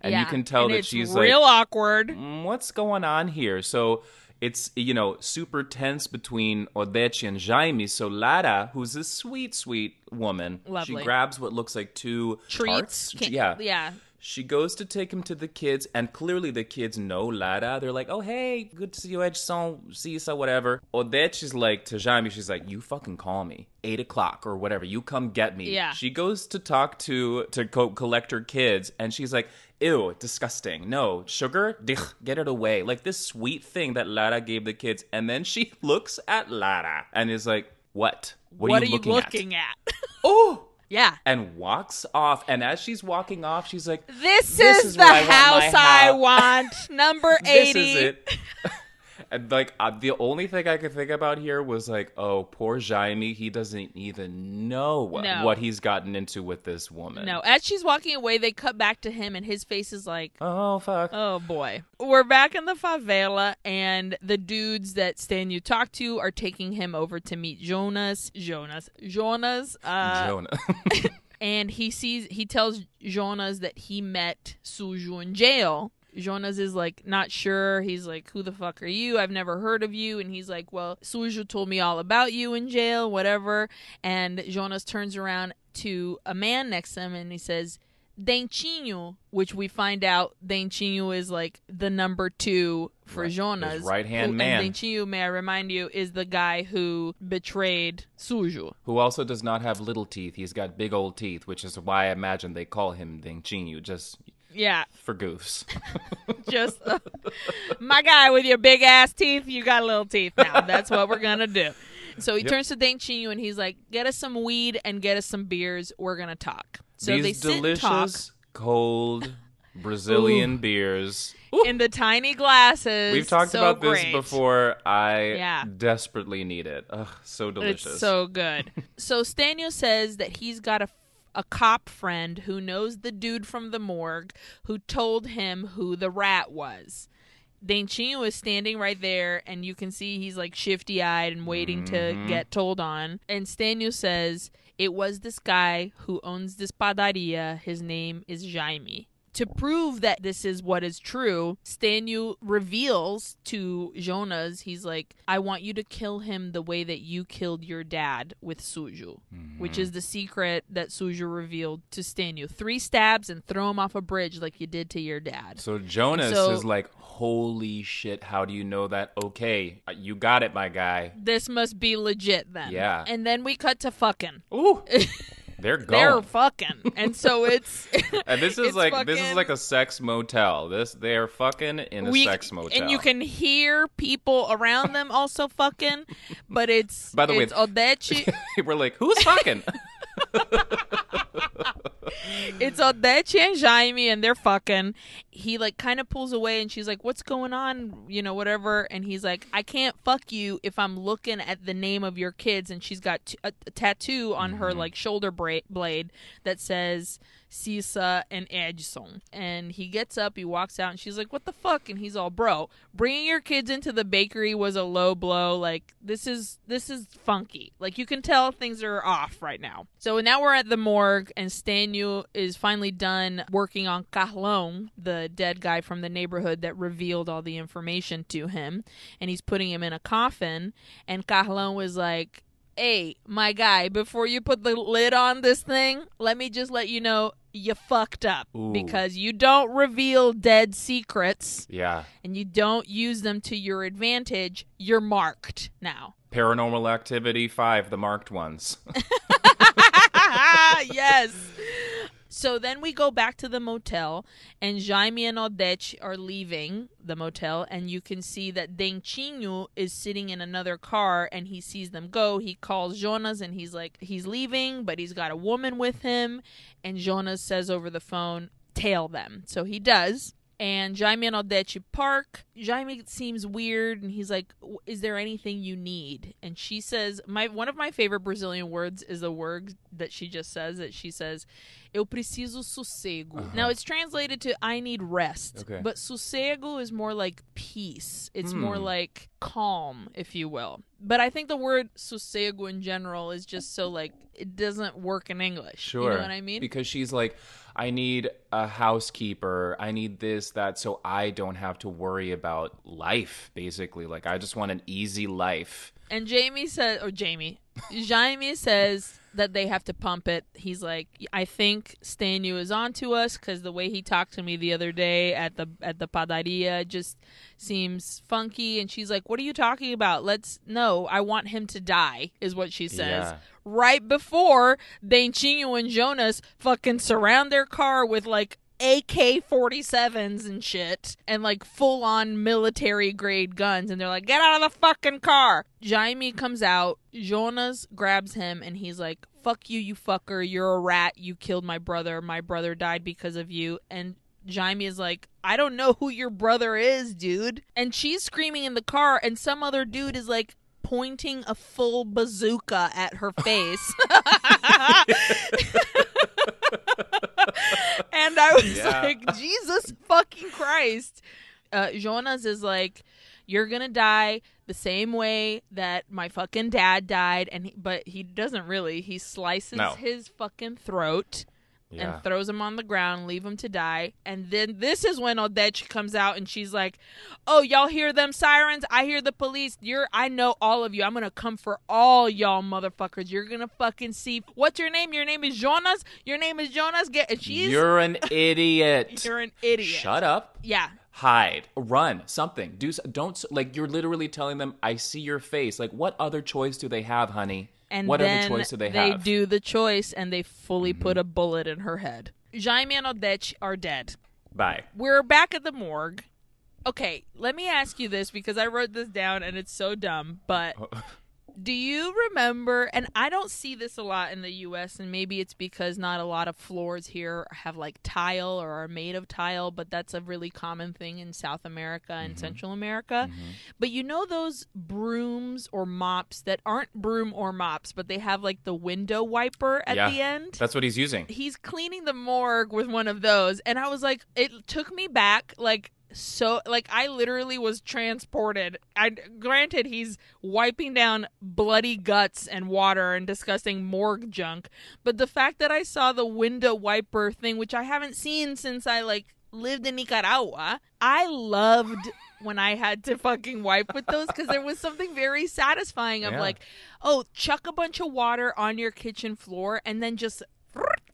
and you can tell and that she's real like, awkward. "Mm, "What's going on here?" So it's you know super tense between Odete and Jaime. So Lara, who's a sweet, sweet woman, Lovely. she grabs what looks like two Treats, tarts. Yeah, yeah. She goes to take him to the kids, and clearly the kids know Lara. They're like, "Oh, hey, good to see you, Edson, Cisa, whatever." Odete, she's like to Jaime, she's like, "You fucking call me eight o'clock or whatever. You come get me." Yeah. She goes to talk to to co- collect her kids, and she's like, "Ew, disgusting. No sugar. Dich, get it away." Like this sweet thing that Lara gave the kids, and then she looks at Lara and is like, "What? What, What are you looking, looking at? Oh. Yeah. And walks off, and as she's walking off, she's like, This, This is, is the house I want. Number 80. this is it. and like uh, the only thing I could think about here was like, oh, poor Jaime. He doesn't even know what, No. what he's gotten into with this woman. No, as she's walking away, they cut back to him, and his face is like, Oh fuck. oh boy. We're back in the favela, and the dudes that Stan you talked to are taking him over to meet Jonas. Jonas. Jonas. Uh, Jonah. and he sees he tells Jonas that he met Sujo in jail. Jonas is like not sure. He's like, "Who the fuck are you? I've never heard of you." And he's like, "Well, Sujo told me all about you in jail, whatever." And Jonas turns around to a man next to him and he says, "Dentinho," which we find out Dentinho is like the number two for Right. Jonas, His right-hand man. And Dentinho, may I remind you, is the guy who betrayed Sujo. Who also does not have little teeth. He's got big old teeth, which is why I imagine they call him Dentinho, just Yeah, for goofs. just uh, my guy with your big ass teeth. You got a little teeth now. That's what we're gonna do. So he Yep. turns to Dentinho and he's like, "Get us some weed and get us some beers. We're gonna talk." So These they sit and talk delicious, cold Brazilian beers. in the tiny glasses. We've talked So about great. this before. I Yeah. desperately need it. Ugh, so delicious. It's so good. so Stanio says that he's got a a cop friend who knows the dude from the morgue who told him who the rat was. Dentinho was standing right there, and you can see he's like shifty eyed and waiting to Mhm. get told on. And Stanio says, It was this guy who owns this padaria. His name is Jaime. To prove that this is what is true, Stanu reveals to Jonas, he's like, I want you to kill him the way that you killed your dad with Sujo, which is the secret that Sujo revealed to Stanu. Three stabs and throw him off a bridge like you did to your dad. So Jonas So- is like, "Holy shit! How do you know that?" Okay, uh, you got it, my guy. This must be legit then. Yeah. And then we cut to fucking. Ooh, they're going. They're fucking. And so it's and this is it's like this is fucking- like a sex motel. This they are fucking in a sex motel. and you can hear people around them also fucking, but it's By the way- it's Odete We're like, who's fucking? it's Odete and Jaime and they're fucking. He like kind of pulls away and she's like, "What's going on?" You know, whatever. And he's like, "I can't fuck you if I'm looking at the name of your kids." And she's got t- a, a tattoo on her Mm-hmm. like shoulder bra- blade that says Sisa and Edson. And he gets up, he walks out, and she's like, "What the fuck?" And he's all, "Bro, bringing your kids into the bakery was a low blow. Like this is this is funky. Like you can tell things are off right now." So now we're at the morgue, and Stanu is finally done working on Carlon, the dead guy from the neighborhood that revealed all the information to him, and he's putting him in a coffin. And Carlon was like. Hey, my guy, before you put the lid on this thing, let me just let you know you fucked up Ooh. because you don't reveal dead secrets yeah, and you don't use them to your advantage. You're marked now. Paranormal Activity Five, the marked ones. yes. So then we go back to the motel, and Jaime and Odete are leaving the motel, and you can see that Dentinho is sitting in another car, and he sees them go. He calls Jonas, and he's like, he's leaving, but he's got a woman with him, and Jonas says over the phone, tail them. So he does. And Jaime and Odete park. Jaime seems weird, and he's like, "Is there anything you need?" And she says, "My one of my favorite Brazilian words is a word that she just says that she says, "Eu preciso sossego." Now it's translated to "I need rest," Okay. but sossego is more like peace. It's more Hmm. like calm, if you will. But I think the word sossego in general is just so like it doesn't work in English. Sure. you know what I mean? Because she's like, I need a housekeeper. I need this, that, so I don't have to worry about life, basically. Like, I just want an easy life. And Jamie says, or Jamie, Jaime says that they have to pump it. He's like, I think Stanu is onto us because the way he talked to me the other day at the at the padaria just seems funky. And she's like, What are you talking about? Let's no, I want him to die, is what she says. Yeah. Right before Dentinho and Jonas fucking surround their car with like AK 47s and shit and like full on military grade guns. And they're like, get out of the fucking car. Jaime comes out. Jonas grabs him and he's like, fuck you, you fucker. You're a rat. You killed my brother. My brother died because of you. And Jaime is like, I don't know who your brother is, dude. And she's screaming in the car, and some other dude is like, pointing a full bazooka at her face. and I was Yeah. like, Jesus fucking Christ. Uh, Jonas is like, you're gonna die the same way that my fucking dad died, and he, but he doesn't really. He slices No. his fucking throat Yeah. and throws him on the ground, leave him to die. And then this is when Odete comes out and she's like, "Oh, y'all hear them sirens? I hear the police. You're I know all of you. I'm going to come for all y'all motherfuckers. You're going to fucking see What's your name? Your name is Jonas? Your name is Jonas? Get and she's You're an idiot. you're an idiot. Shut up. Yeah. Hide, run, something. Do don't like you're literally telling them, "I see your face." Like, what other choice do they have, honey? And what then other choice do they, they have? Mm-hmm. do the choice and they fully put a bullet in her head. Jaime and Odete are dead. Bye. we're back at the morgue. Okay, let me ask you this because I wrote this down and it's so dumb, but do you remember and I don't see this a lot in the US and maybe it's because not a lot of floors here have like tile or are made of tile, but that's a really common thing in South America and Mm-hmm. Central America. But you know those brooms or mops that aren't broom or mops, but they have like the window wiper at Yeah. the end? That's what he's using. he's cleaning the morgue with one of those and i was like it took me back like so like I literally was transported. I granted he's wiping down bloody guts and water and disgusting morgue junk, but the fact that I saw the window wiper thing, which I haven't seen since I like lived in Nicaragua, I loved when I had to fucking wipe with those because there was something very satisfying of Yeah. like, oh, chuck a bunch of water on your kitchen floor and then just.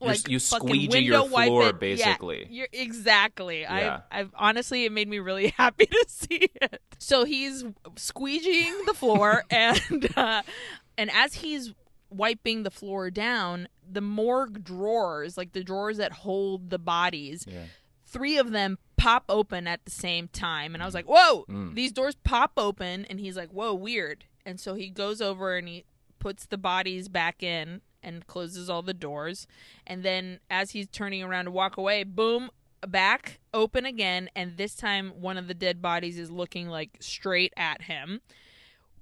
Like you squeegee your floor. Yeah, basically. you're, exactly. Yeah. I, I've honestly, it made me really happy to see it. So he's squeegeeing the floor, and uh, and as he's wiping the floor down, the morgue drawers, like the drawers that hold the bodies, Yeah. three of them pop open at the same time, and I was like, "Whoa!" Mm. These doors pop open, and he's like, "Whoa, weird." And so he goes over and he puts the bodies back in and closes all the doors. And then as he's turning around to walk away, boom, back open again. And this time, one of the dead bodies is looking like straight at him.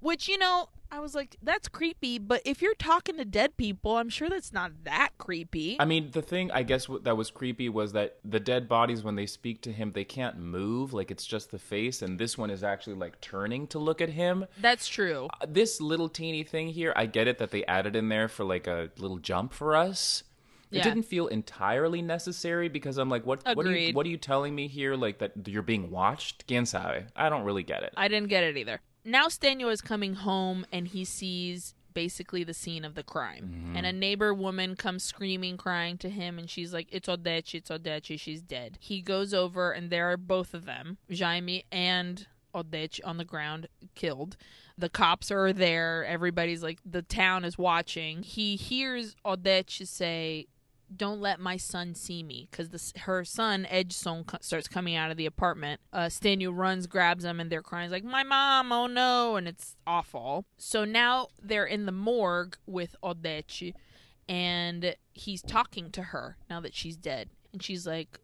Which, you know, I was like, that's creepy. But if you're talking to dead people, I'm sure that's not that creepy. I mean, the thing I guess that was creepy was that the dead bodies, when they speak to him, they can't move. Like it's just the face, and this one is actually like turning to look at him. that's true. Uh, This little teeny thing here, I get it that they added in there for like a little jump for us. It Yeah. didn't feel entirely necessary because I'm like, what? What are you? Agreed. What are you telling me here? Like that you're being watched? Sabe? I don't really get it. I didn't get it either. Now Stanio is coming home and he sees basically the scene of the crime. Mm-hmm. And a neighbor woman comes screaming, crying to him, and she's like, It's Odete, it's Odete, she's dead. He goes over, and there are both of them, Jaime and Odete, on the ground, killed. The cops are there. Everybody's like, the town is watching. He hears Odete say, don't let my son see me because her son Edson co- starts coming out of the apartment. Uh, Stanyu runs, grabs him, and they're crying he's like, "My mom! Oh no!" And it's awful. So now they're in the morgue with Odete, and he's talking to her now that she's dead, and she's like,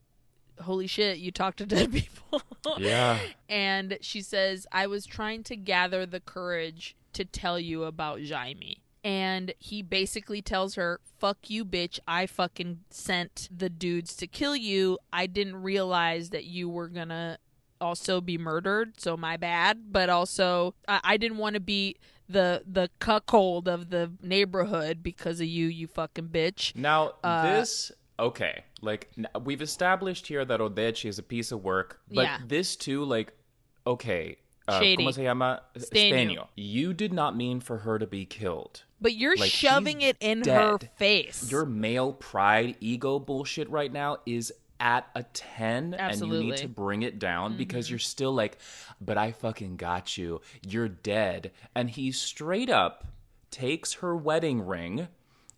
"Holy shit! You talk to dead people." Yeah. and she says, I was trying to gather the courage to tell you about Jaime. And he basically tells her, Fuck you, bitch. I fucking sent the dudes to kill you. I didn't realize that you were gonna also be murdered, so my bad. But also, I, I didn't want to be the the cuckold of the neighborhood because of you, you fucking bitch. Now Uh, this okay, like we've established here that Odete is a piece of work, but Yeah. this too, like, okay, uh, Shady. ¿Cómo se llama? Stanio. You did not mean for her to be killed. But you're Like, shoving it in her face. Your male pride ego bullshit right now is at a 10 and you Mm-hmm. need to bring it down because you're still like but I fucking got you. You're dead. And he straight up takes her wedding ring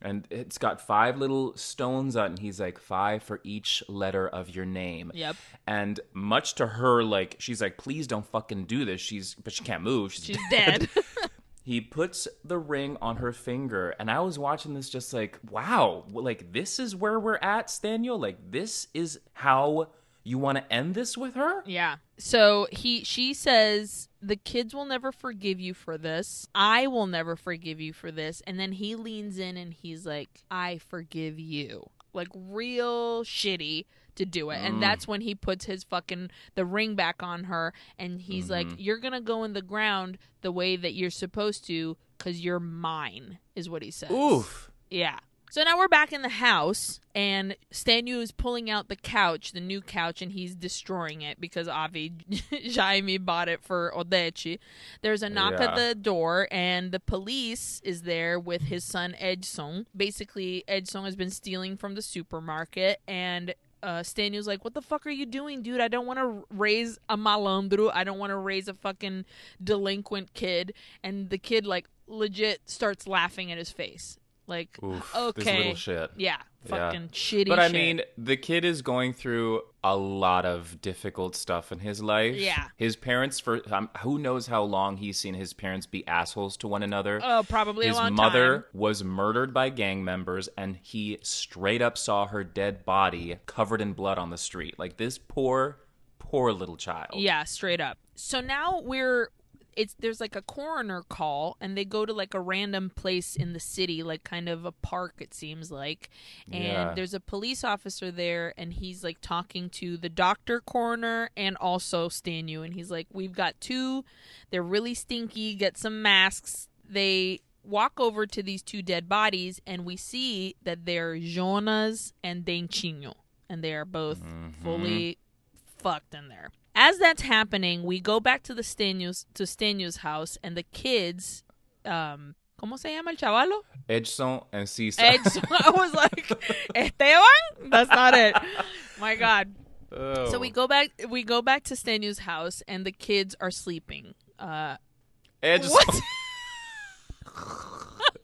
and it's got five little stones on it and he's like five for each letter of your name. Yep. And much to her like she's like please don't fucking do this. She's but she can't move. She's, She's dead. he puts the ring on her finger, and I was watching this just like, wow, like this is where we're at, Staniel. Like this is how you want to end this with her. Yeah. So he she says the kids will never forgive you for this. I will never forgive you for this. And then he leans in and he's like, "I forgive you." Like real shitty to do it. And mm. that's when he puts his fucking the ring back on her and he's like, mm-hmm. "You're going to go in the ground the way that you're supposed to cuz you're mine." is what he says. Oof. Yeah. So now we're back in the house, and Stanu is pulling out the couch, the new couch, and he's destroying it because Avi Jaime bought it for Odete. There's a knock Yeah. at the door, and the police is there with his son Edson. Basically, Edson has been stealing from the supermarket, and uh, Stanyu's like, "What the fuck are you doing, dude? I don't want to raise a malandro. I don't want to raise a fucking delinquent kid." And the kid like legit starts laughing at his face, like, Oof. "Okay, This little shit. yeah, fucking shitty." But I shit. mean, the kid is going through a lot of difficult stuff in his life. Yeah. His parents, for um, who knows how long he's seen his parents be assholes to one another. oh, probably his mother time. was murdered by gang members and he straight up saw her dead body covered in blood on the street like this poor poor little child Yeah, straight up. So now we're it's there's like a coroner call and they go to like a random place in the city like kind of a park it seems like and Yeah. there's a police officer there and he's like talking to the doctor coroner and also Stanu and he's like we've got two they're really stinky get some masks they walk over to these two dead bodies and we see that they're Jonas and Dentinho and they are both mm-hmm. fully fucked in there. As that's happening, we go back to the Stanu's to Stanu's house and the kids um ¿Cómo se llama el chavalo? Edson and Cisa. Edson. I was like, Esteban? That's not it. My God. Oh. So we go back we go back to Stanu's house and the kids are sleeping. Uh Edson. what?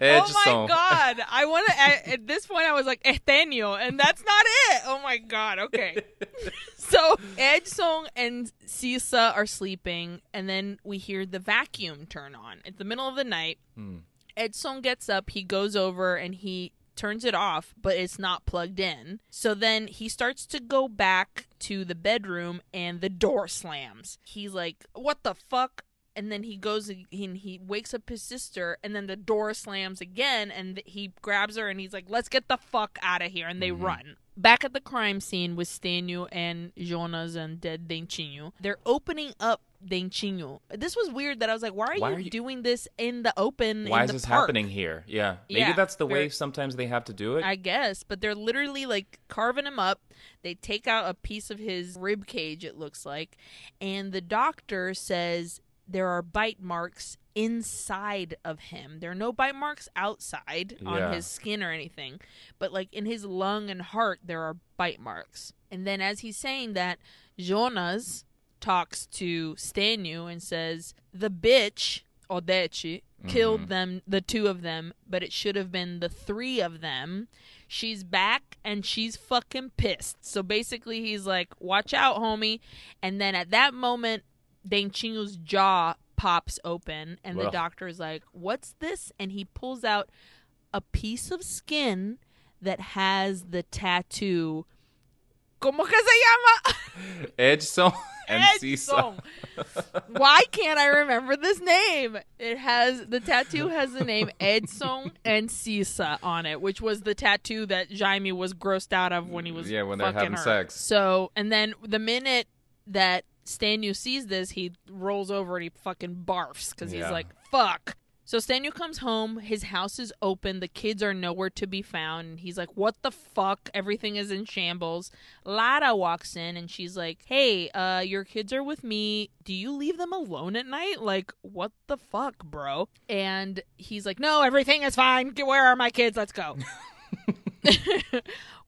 Oh my god! I want to. At, this point, I was like Estenio, and that's not it. Oh my god! Okay, so Edson and Sisa are sleeping, and then we hear the vacuum turn on. It's the middle of the night. Hmm. Edson gets up. He goes over and he turns it off, but it's not plugged in. So then he starts to go back to the bedroom, and the door slams. He's like, "What the fuck?" And then he goes and he wakes up his sister and then the door slams again and he grabs her and he's like let's get the fuck out of here and they mm-hmm. run back at the crime scene with Stanu and Jonas and dead Dentinho they're opening up Dentinho this was weird that I was like why are, Why you, are you- doing this in the open Why is this park? happening here? Yeah. Maybe Yeah, that's the way sometimes they have to do it. I guess, but they're literally like carving him up. They take out a piece of his rib cage, it looks like, and the doctor says there are bite marks inside of him. There are no bite marks outside Yeah. on his skin or anything, but like in his lung and heart, there are bite marks. And then as he's saying that, Jonas talks to Stanu and says, The bitch, Odete, killed mm-hmm. them, the two of them, but it should have been the three of them. She's back and she's fucking pissed. So basically, he's like, Watch out, homie. And then at that moment, Dentinho's jaw pops open, and the doctor is like, What's this? And he pulls out a piece of skin that has the tattoo. ¿Cómo que se llama? Edson and Cisa. Edson. Why can't I remember this name? It has the tattoo has the name Edson and Sisa on it, which was the tattoo that Jaime was grossed out of when he was Yeah, when they're having her. sex. So, and then the minute that Stanu sees this, he rolls over and he fucking barfs because he's Yeah. like, "Fuck." So Stanu comes home. His house is open. The kids are nowhere to be found. And he's like, "What the fuck? Everything is in shambles." Lara walks in and she's like, "Hey, uh, your kids are with me. Do you leave them alone at night? Like, what the fuck, bro?" And he's like, "No, everything is fine. Where are my kids? Let's go."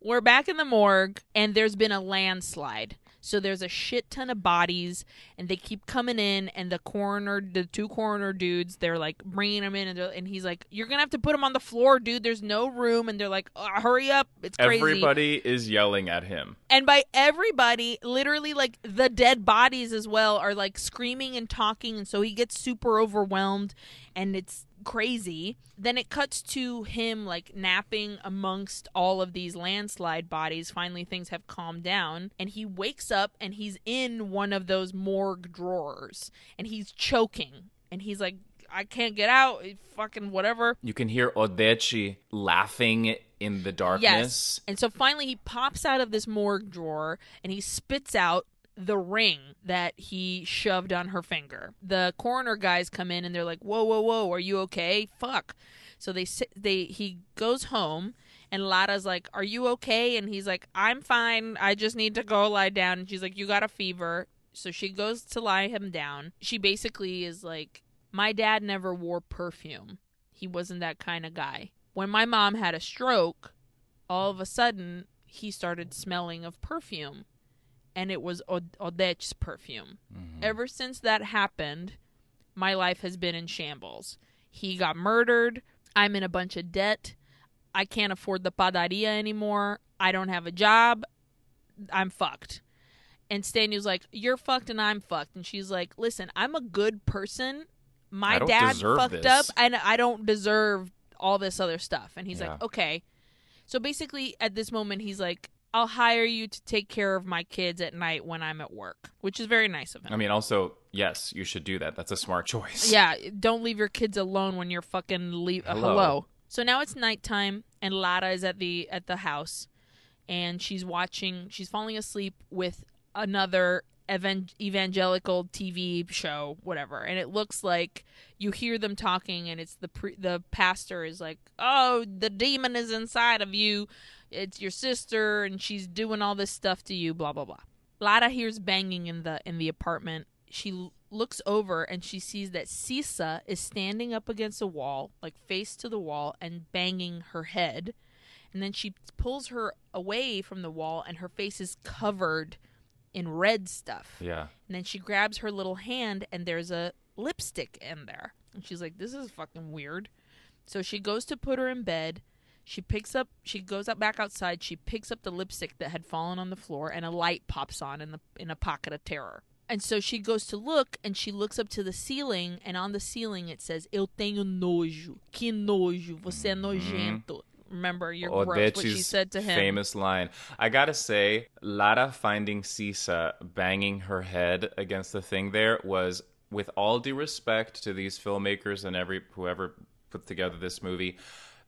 We're back in the morgue, and there's been a landslide. So there's a shit ton of bodies, and they keep coming in. And the coroner, the two coroner dudes, they're like bringing them in, and, and he's like, "You're gonna have to put them on the floor, dude. There's no room." And they're like, "Uh, "Hurry up, it's crazy." Everybody is yelling at him. And by everybody, literally like the dead bodies as well are like screaming and talking, and so he gets super overwhelmed, and it's crazy. Then it cuts to him like napping amongst all of these landslide bodies. Finally, things have calmed down, and he wakes up and he's in one of those morgue drawers, and he's choking, and he's like, "I can't get out." Eh, fucking whatever. You can hear Odete laughing in the darkness. Yes. And so finally he pops out of this morgue drawer and he spits out the ring that he shoved on her finger. The coroner guys come in and they're like, "Whoa, whoa, whoa, are you okay? Fuck." So they they he goes home and Lara's like, "Are you okay?" And he's like, "I'm fine. I just need to go lie down." And she's like, "You got a fever." So she goes to lie him down. She basically is like, "My dad never wore perfume. He wasn't that kind of guy." When my mom had a stroke, all of a sudden he started smelling of perfume and it was Od- Odet's perfume. Ever since that happened, my life has been in shambles. He got murdered. I'm in a bunch of debt. I can't afford the padaria anymore. I don't have a job. I'm fucked. And Stanu's like, You're fucked and I'm fucked. And she's like, Listen, I'm a good person. My dad fucked this." up and I don't deserve all this other stuff. And he's Yeah. like, Okay. So basically, at this moment, he's like, I'll hire you to take care of my kids at night when I'm at work, which is very nice of him. I mean, also, yes, you should do that. That's a smart choice. Yeah, don't leave your kids alone when you're fucking leave. Uh, Hello. hello. So now it's nighttime, and Lara is at the at the house, and she's watching. She's falling asleep with another evan- evangelical TV show, whatever. And it looks like you hear them talking, and it's the pre- the pastor is like, "Oh, the demon is inside of you. It's your sister, and she's doing all this stuff to you." Blah blah blah. Lara hears banging in the in the apartment. She l- looks over and she sees that Sisa is standing up against a wall, like face to the wall, and banging her head. And then she pulls her away from the wall, and her face is covered in red stuff. Yeah. And then she grabs her little hand, and there's a lipstick in there. And she's like, "This is fucking weird." So she goes to put her in bed. She picks up. She goes up back outside. She picks up the lipstick that had fallen on the floor, and a light pops on in the in a pocket of terror. And so she goes to look, and she looks up to the ceiling, and on the ceiling it says, "Eu tenho nojo. Que nojo. Você é mm-hmm. nojento." Remember, you're gross. What she said to him. famous line. I gotta say, Lara finding Sisa banging her head against the thing there was, with all due respect to these filmmakers and every whoever put together this movie,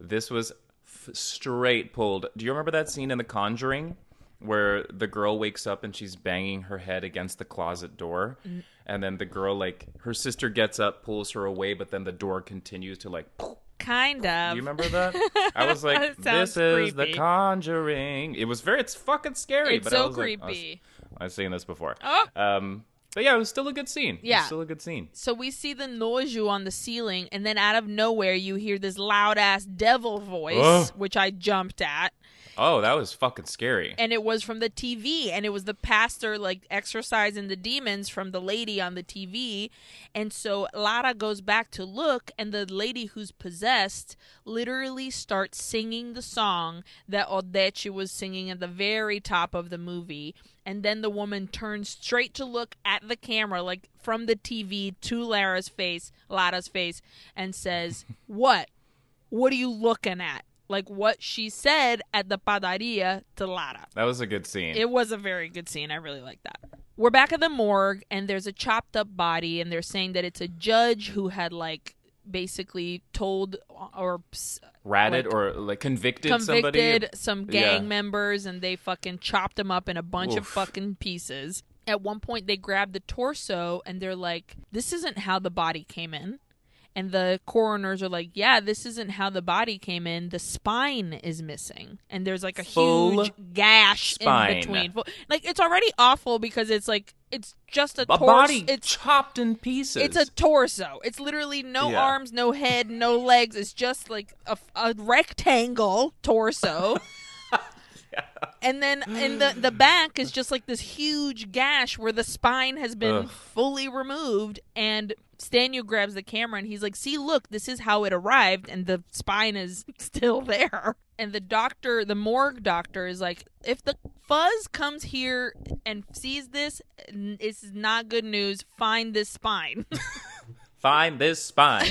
this was f- straight pulled. Do you remember that scene in The Conjuring? Where the girl wakes up and she's banging her head against the closet door, Mm. and then the girl, like, her sister gets up, pulls her away, but then the door continues to, like, Kind of. you remember that? I was like, "This is the. Conjuring." It was very, it's fucking scary. It's but so I was like- creepy. I've seen this before. Oh. Um, but yeah, it was still a good scene. It was Yeah. still a good scene. So we see the noiju on the ceiling, and then out of nowhere, you hear this loud ass devil voice, Ugh. which I jumped at. Oh, that was fucking scary. And it was from the TV, and it was the pastor like exorcising the demons from the lady on the TV. And so Lara goes back to look, and the lady who's possessed literally starts singing the song that Odete was singing at the very top of the movie. And then the woman turns straight to look at the camera, like from the TV to Lara's face, Lara's face, and says, What? What are you looking at? Like what she said at the padaria to Lara. That was a good scene. It was a very good scene. I really like that. We're back at the morgue, and there's a chopped up body, and they're saying that it's a judge who had like basically told or Ratted like, or like convicted, convicted somebody. some gang Yeah. members, and they fucking chopped them up in a bunch of fucking pieces. At one point, they grab the torso, and they're like, "This isn't how the body came in." And the coroners are like, "Yeah, this isn't how the body came in. The spine is missing, and there's like a Full huge gash spine. in between. Like it's already awful because it's like it's just a, A torso. body It's chopped in pieces. it's a torso. It's literally no Yeah. arms, no head, no legs. It's just like a, a rectangle torso. And then in the the back is just like this huge gash where the spine has been Ugh. fully removed. And Stanu grabs the camera and he's like, "See, look, this is how it arrived, and the spine is still there." And the doctor, the morgue doctor, is like, "If the fuzz comes here and sees this, n- it's not good news. Find this spine." Find this spine.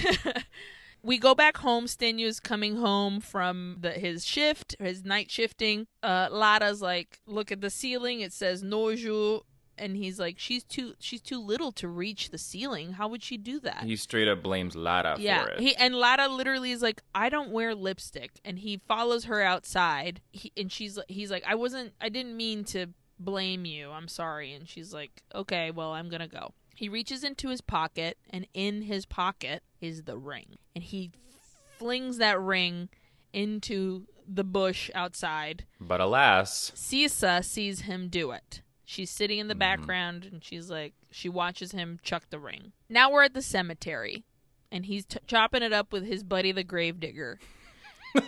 We go back home. Stenu's coming home from the, his shift, his night shifting. Uh, Lara's like, look at the ceiling. It says Nojo, and he's like, she's too she's too little to reach the ceiling. How would she do that? he straight up blames Lara yeah, for it. he and Lara literally is like, I don't wear lipstick, and he follows her outside. He, and she's he's like, I wasn't, I didn't mean to blame you. I'm sorry. And she's like, okay, well, I'm gonna go. He reaches into his pocket, and in his pocket is the ring, and he flings that ring into the bush outside. but alas, Sisa sees him do it. She's sitting in the Mhm. background and she's like, she watches him chuck the ring. Now we're at the cemetery and he's t- chopping it up with his buddy, the gravedigger.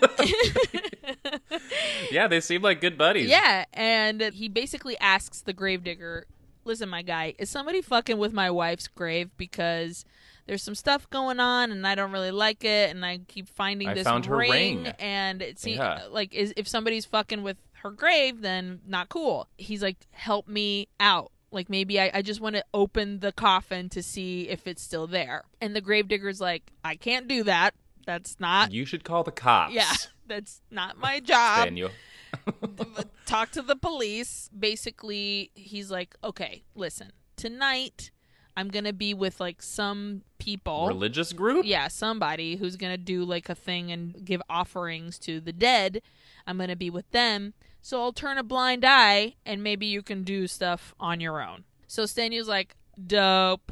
yeah, they seem like good buddies. yeah, and he basically asks the gravedigger, listen, my guy, is somebody fucking with my wife's grave? Because there's some stuff going on and I don't really like it and I keep finding I this found her ring. and it seems Yeah. like is, if somebody's fucking with her grave then not cool. He's like help me out. Like maybe I, I just want to open the coffin to see if it's still there. And the gravedigger's like, I can't do that. That's not You should call the cops. yeah, that's not my job. Daniel. Talk to the police. Basically, he's like, okay, listen, tonight I'm going to be with like some people. Religious group? Yeah, somebody who's going to do like a thing and give offerings to the dead. I'm going to be with them. So I'll turn a blind eye and maybe you can do stuff on your own. So Stanley's like, dope.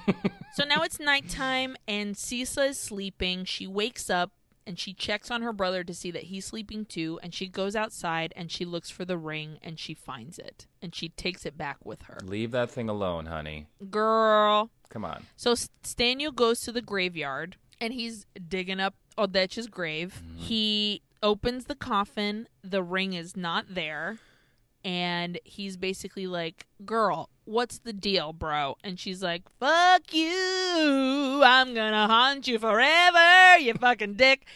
so now it's nighttime and Cisa is sleeping. She wakes up and she checks on her brother to see that he's sleeping too and she goes outside and she looks for the ring and she finds it and she takes it back with her. Leave that thing alone, honey. Girl. Come on. So Staniel goes to the graveyard and he's digging up Odete's grave. Mm-hmm. He opens the coffin. The ring is not there. And he's basically like, Girl, what's the deal, bro? And she's like, Fuck you. I'm gonna haunt you forever, you fucking dick.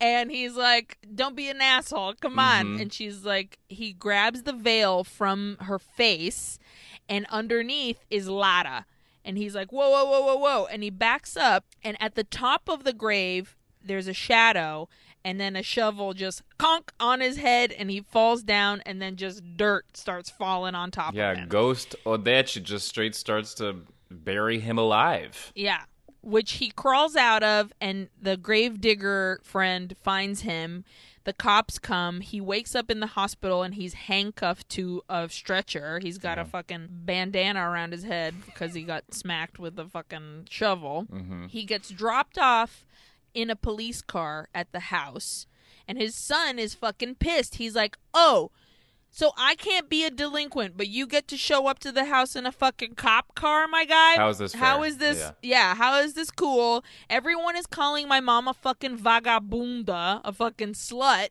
And he's like, Don't be an asshole. Come on. Mhm. And she's like, He grabs the veil from her face, and underneath is Lara. And he's like, Whoa, whoa, whoa, whoa, whoa. And he backs up, and at the top of the grave, there's a shadow and then a shovel just conk on his head and he falls down and then just dirt starts falling on top of him. Yeah. Ghost Odete just straight starts to bury him alive. Yeah. Which he crawls out of and the gravedigger friend finds him. The cops come. He wakes up in the hospital and he's handcuffed to a stretcher. He's got a fucking bandana around his head because he got smacked with a fucking shovel. hmm He gets dropped off in a police car at the house, and his son is fucking pissed. He's like, "Oh, so I can't be a delinquent, but you get to show up to the house in a fucking cop car, my guy? How is this How fair? is this? Yeah. Yeah. how is this cool? Everyone is calling my mom a fucking vagabunda, a fucking slut."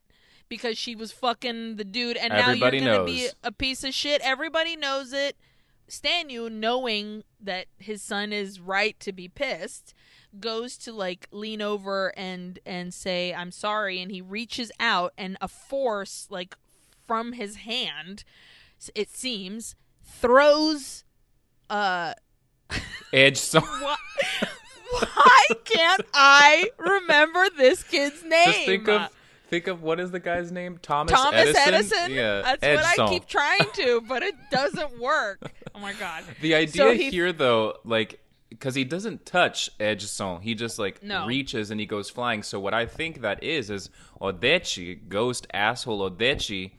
Because she was fucking the dude, and Everybody now you're gonna be a piece of shit. Everybody knows it. Stanu, knowing that his son is right to be pissed, goes to like lean over and and say I'm sorry and he reaches out and a force like from his hand it seems throws uh Edge so why, why can't I remember this kid's name? just think of think of what is the guy's name? Thomas, Thomas Edison. Edison. Yeah, That's what I keep trying to, but it doesn't work. Oh my god. The idea So he- here, though, like, because he doesn't touch Edson, he just like No. reaches and he goes flying. So what I think that is is Odete, ghost asshole Odete,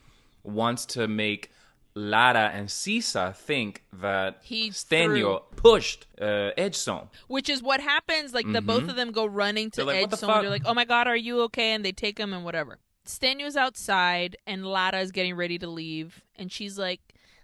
wants to make Lara and Sisa think that He Stanio pushed uh, Edson. Which is what happens. Like the both of them go running to Mm-hmm. They're like, edge "What The they're like, "Oh my god, are you okay?" And they take him and whatever. Stanio's outside, and Lara is getting ready to leave, and she's like,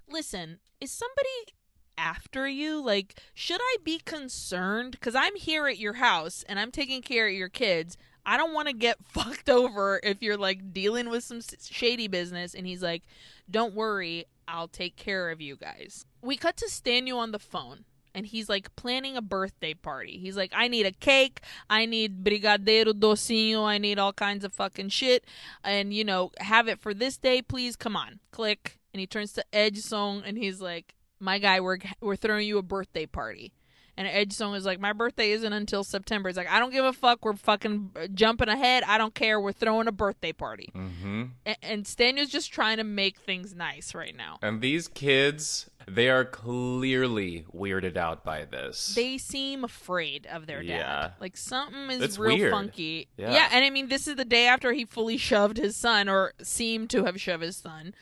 "Listen, is somebody after you? Like, should I be concerned? Because I'm here at your house and I'm taking care of your kids." I don't want to get fucked over if you're like dealing with some shady business. And he's like, Don't worry, I'll take care of you guys. We cut to Stanu on the phone and he's like planning a birthday party. He's like, I need a cake, I need brigadeiro docinho, I need all kinds of fucking shit. And, you know, have it for this day, please. Come on. Click. And he turns to Edson and he's like, My guy, we're, we're throwing you a birthday party. And Edson is like, my birthday isn't until September. It's like, I don't give a fuck. We're fucking jumping ahead. I don't care. We're throwing a birthday party. hmm And, and Staniel's just trying to make things nice right now. And these kids, they are clearly weirded out by this. They seem afraid of their dad. Yeah. Like something is It's real weird. funky. Yeah. and I mean, this is the day after he fully shoved his son, or seemed to have shoved his son.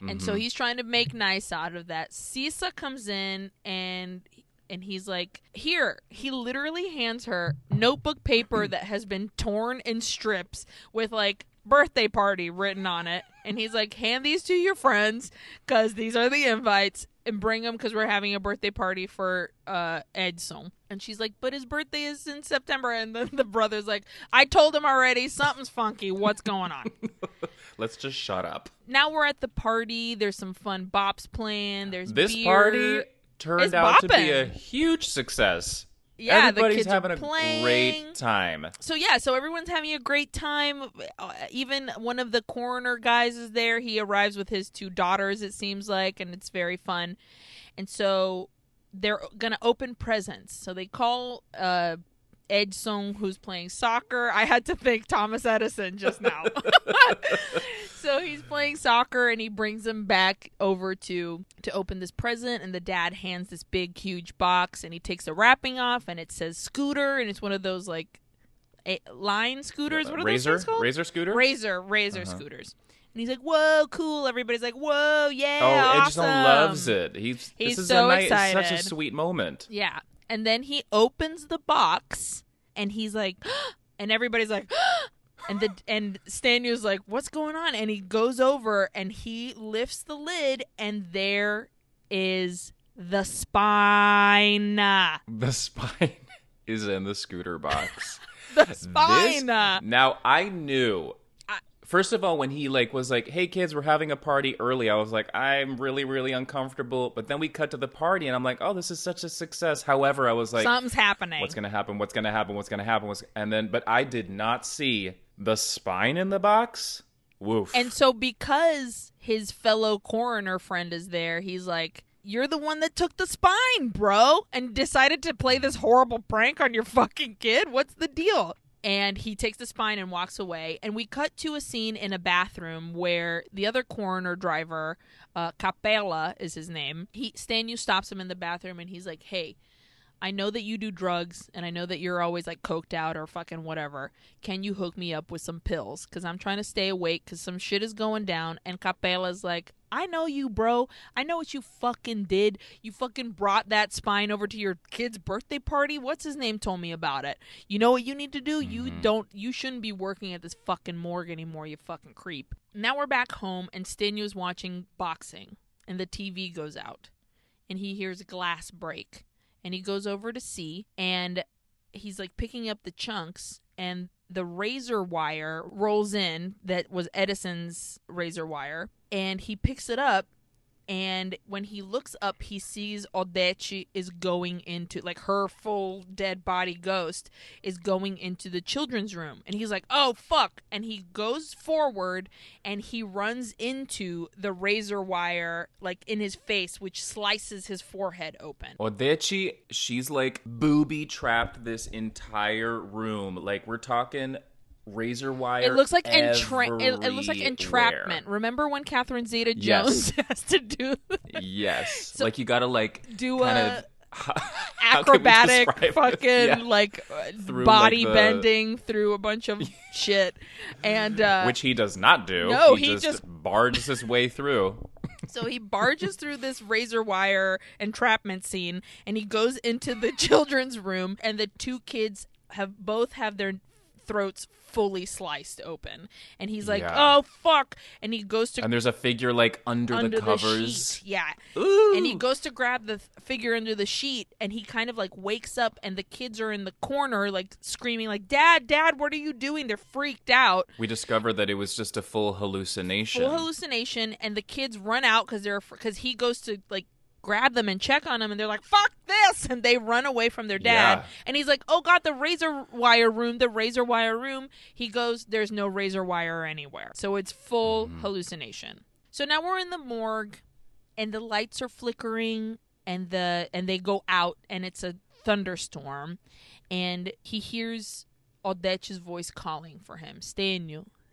And so Mhm. he's trying to make nice out of that. Sisa comes in and and he's like, "Here." He literally hands her notebook paper that has been torn in strips with like birthday party written on it. And he's like, "Hand these to your friends cuz these are the invites and bring them cuz we're having a birthday party for uh Edson." And she's like, "But his birthday is in September." And then the brother's like, "I told him already. Something's funky. What's going on?" Let's just shut up. now we're at the party. There's some fun bops playing. There's This beer. party turned It's out to be a huge success. Yeah, the Everybody's kids having are a great time. So yeah, so everyone's having a great time. Uh, even one of the coroner guys is there. He arrives with his two daughters. It seems like, and it's very fun. And so they're gonna open presents. So they call uh, Edson, who's playing soccer. I had to think Thomas Edison just now. so he's playing soccer and he brings him back over to to open this present and the dad hands this big huge box and he takes the wrapping off and it says scooter and it's one of those like a, line scooters what are razor, those called razor scooter. razor razor Uh-huh. scooters and he's like whoa cool everybody's like whoa yeah oh, Edgerton awesome. loves it. He's, He's this is so a nice, such a sweet moment. Yeah. And then he opens the box and he's like and everybody's like and the and Stanew's like, "What's going on?" And he goes over and he lifts the lid and there is the spine. The The spine is in the scooter box. The spine. This- now I knew. First of all, when he like was like, "Hey kids, we're having a party early," I was like, "I'm really, really uncomfortable." But then we cut to the party, and I'm like, "Oh, this is such a success." However, I was like, Something's happening. "What's gonna happen? What's gonna happen? What's gonna happen?" What's... And then, but I did not see the spine in the box. Woof. And so because his fellow coroner friend is there, he's like, "You're the one that took the spine, bro, and decided to play this horrible prank on your fucking kid. What's the deal?" And he takes the spine and walks away. And we cut to a scene in a bathroom where the other coroner driver, uh, Capella is his name. He Stanu stops him in the bathroom and he's like, "Hey, I know that you do drugs and I know that you're always like coked out or fucking whatever. Can you hook me up with some pills? Because I'm trying to stay awake because some shit is going down. And Capella's like, I know you, bro. I know what you fucking did. You fucking brought that spine over to your kid's birthday party. What's his name told me about it. You know what you need to do? You Mhm. don't, you shouldn't be working at this fucking morgue anymore, you fucking creep. Now we're back home and Stanu's watching boxing and the TV goes out and he hears glass break and he goes over to see and he's like picking up the chunks and the razor wire rolls in that was Edson's razor wire and he picks it up and when he looks up he sees Odete is going into like her full dead body ghost is going into the children's room. And he's like oh fuck. And he goes forward and he runs into the razor wire like in his face which slices his forehead open. Odete, she's like booby trapped this entire room. Like we're talking razor wire. It looks like entra- it, it looks like entrapment. Remember when Catherine Zeta Jones Yes. has to do Yes, So- like you gotta like do kind a of how acrobatic it? fucking Yeah. like uh, Through, body like, the- bending through a bunch of shit and uh which he does not do. No, he, he just, just- barges his way through. so he barges through this razor wire entrapment scene and he goes into the children's room and the two kids have both have their throats fully sliced open and he's like Yeah. oh fuck and he goes to And there's a figure like under, the covers. sheet yeah Ooh. and he goes to grab the th- figure under the sheet and he kind of like wakes up and the kids are in the corner like screaming like dad dad what are you doing they're freaked out we discover that it was just a full hallucination. full hallucination and the kids run out because they're because he goes to like grab them and check on them and they're like fuck this and they run away from their dad. Yeah. and he's like oh god the razor wire room the razor wire room. He goes there's no razor wire anywhere. So it's full Mm-hmm. hallucination. So now we're in the morgue and the lights are flickering and the and they go out and it's a thunderstorm. And he hears Odete's voice calling for him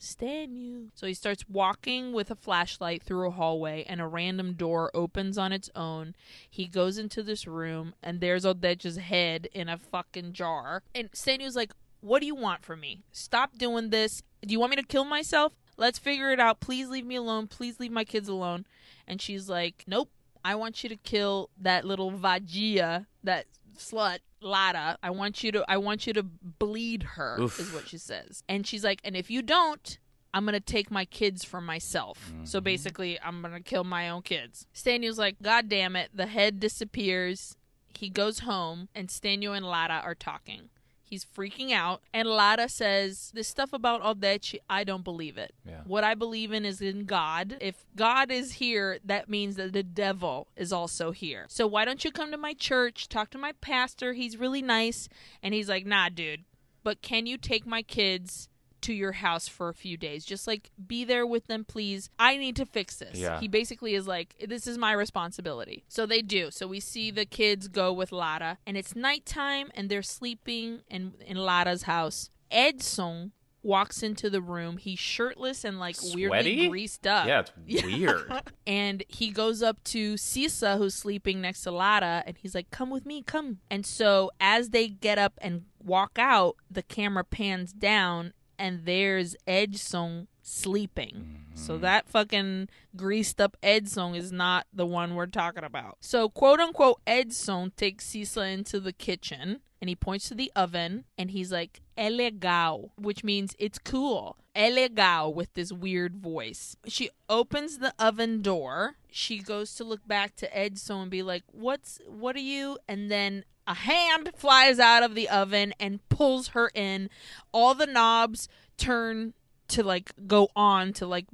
Stanu Stanu so he starts walking with a flashlight through a hallway and a random door opens on its own. He goes into this room and there's Odete's head in a fucking jar. And Stanu's like what do you want from me? Stop doing this. Do you want me to kill myself? Let's figure it out. Please leave me alone. Please leave my kids alone. And she's like, "Nope, I want you to kill that little vadia, that slut Lara. I want you to I want you to bleed her." Oof. Is what she says. And she's like, "And if you don't, I'm gonna take my kids for myself. So mm-hmm. basically, I'm gonna kill my own kids." Stanu's like, "God damn it!" The head disappears. He goes home, and Stanu and Lara are talking. He's freaking out, and Lara says, This stuff about Odete, I don't believe it. Yeah. What I believe in is in God. If God is here, that means that the devil is also here. So why don't you come to my church, talk to my pastor? He's really nice. And he's like, Nah, dude, but can you take my kids? To your house for a few days. Just like be there with them, please. I need to fix this. Yeah. He basically is like, This is my responsibility. So they do. So we see the kids go with Lara, and it's nighttime, and they're sleeping in, in Lara's house. Edson walks into the room. He's shirtless and like weirdly greased up. Yeah, it's weird. And he goes up to Sisa, who's sleeping next to Lara, and he's like, Come with me, come. And so as they get up and walk out, the camera pans down, and there's Edson sleeping. So mm-hmm. that fucking greased up Edson is not the one we're talking about. So quote unquote Edson takes Sisa into the kitchen and he points to the oven and he's like é legal, which means it's cool. É legal with this weird voice. She opens the oven door. She goes to look back to Edson and be like, "What's what are you?" And then a hand flies out of the oven and pulls her in. All the knobs turn to like go on to like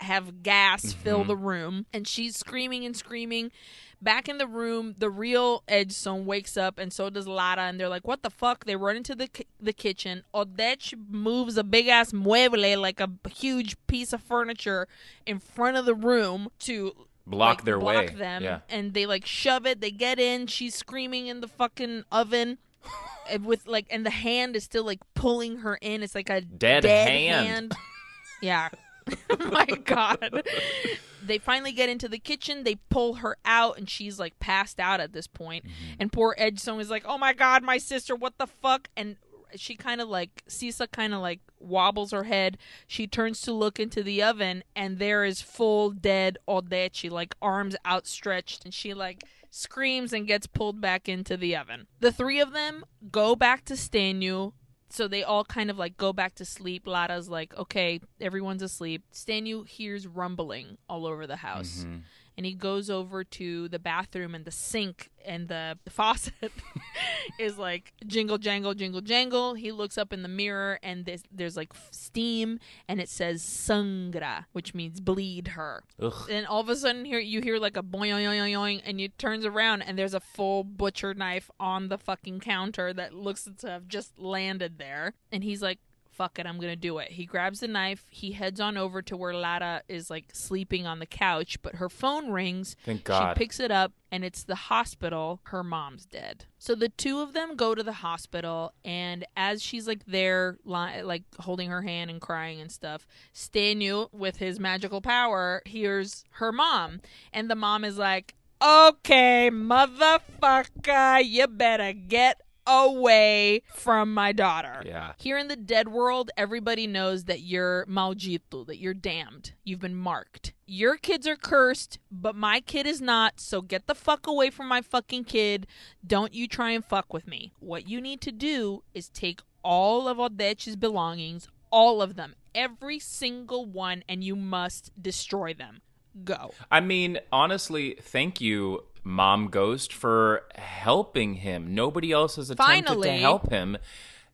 have gas mm-hmm. fill the room. And she's screaming and screaming. Back in the room the real Edson wakes up and so does Lara and they're like what the fuck? They run into the ki- the kitchen. Odete moves a big ass mueble like a huge piece of furniture in front of the room to Block like, their block way. them Yeah. and they like shove it they get in she's screaming in the fucking oven and with like and the hand is still like pulling her in it's like a Dead dead, hand. hand. yeah oh my god they finally get into the kitchen they pull her out and she's like passed out at this point Mm-hmm. and poor Edson is like oh my god my sister what the fuck and she kind of like Sisa kind of like wobbles her head. She turns to look into the oven, and there is full dead Odete, like arms outstretched, and she like screams and gets pulled back into the oven. The three of them go back to Stanu. So they all kind of like go back to sleep. Lara's like, okay, everyone's asleep. Stanu hears rumbling all over the house. Mm-hmm. And he goes over to the bathroom and the sink and the faucet is like jingle jangle jingle jangle. He looks up in the mirror and there's, there's like steam and it says sangra, which means bleed her. Ugh. And all of a sudden, here you hear like a boing boing boing, and you turns around and there's a full butcher knife on the fucking counter that looks to have just landed there. And he's like, "Fuck it, I'm gonna do it." He grabs the knife. He heads on over to where Lara is like sleeping on the couch, but her phone rings. Thank God. She picks it up and it's the hospital. Her mom's dead. So the two of them go to the hospital and as she's like there like holding her hand and crying and stuff, Stanu with his magical power hears her mom and the mom is like, "Okay, motherfucker, you better get away from my daughter." Yeah. Here in the dead world, everybody knows that you're maldito, that you're damned. You've been marked. Your kids are cursed, but my kid is not, so get the fuck away from my fucking kid. Don't you try and fuck with me. What you need to do is take all of Odete's belongings, all of them, every single one, and you must destroy them. Go. I mean, honestly, thank you, Mom Ghost, for helping him. Nobody else has attempted Finally. to help him.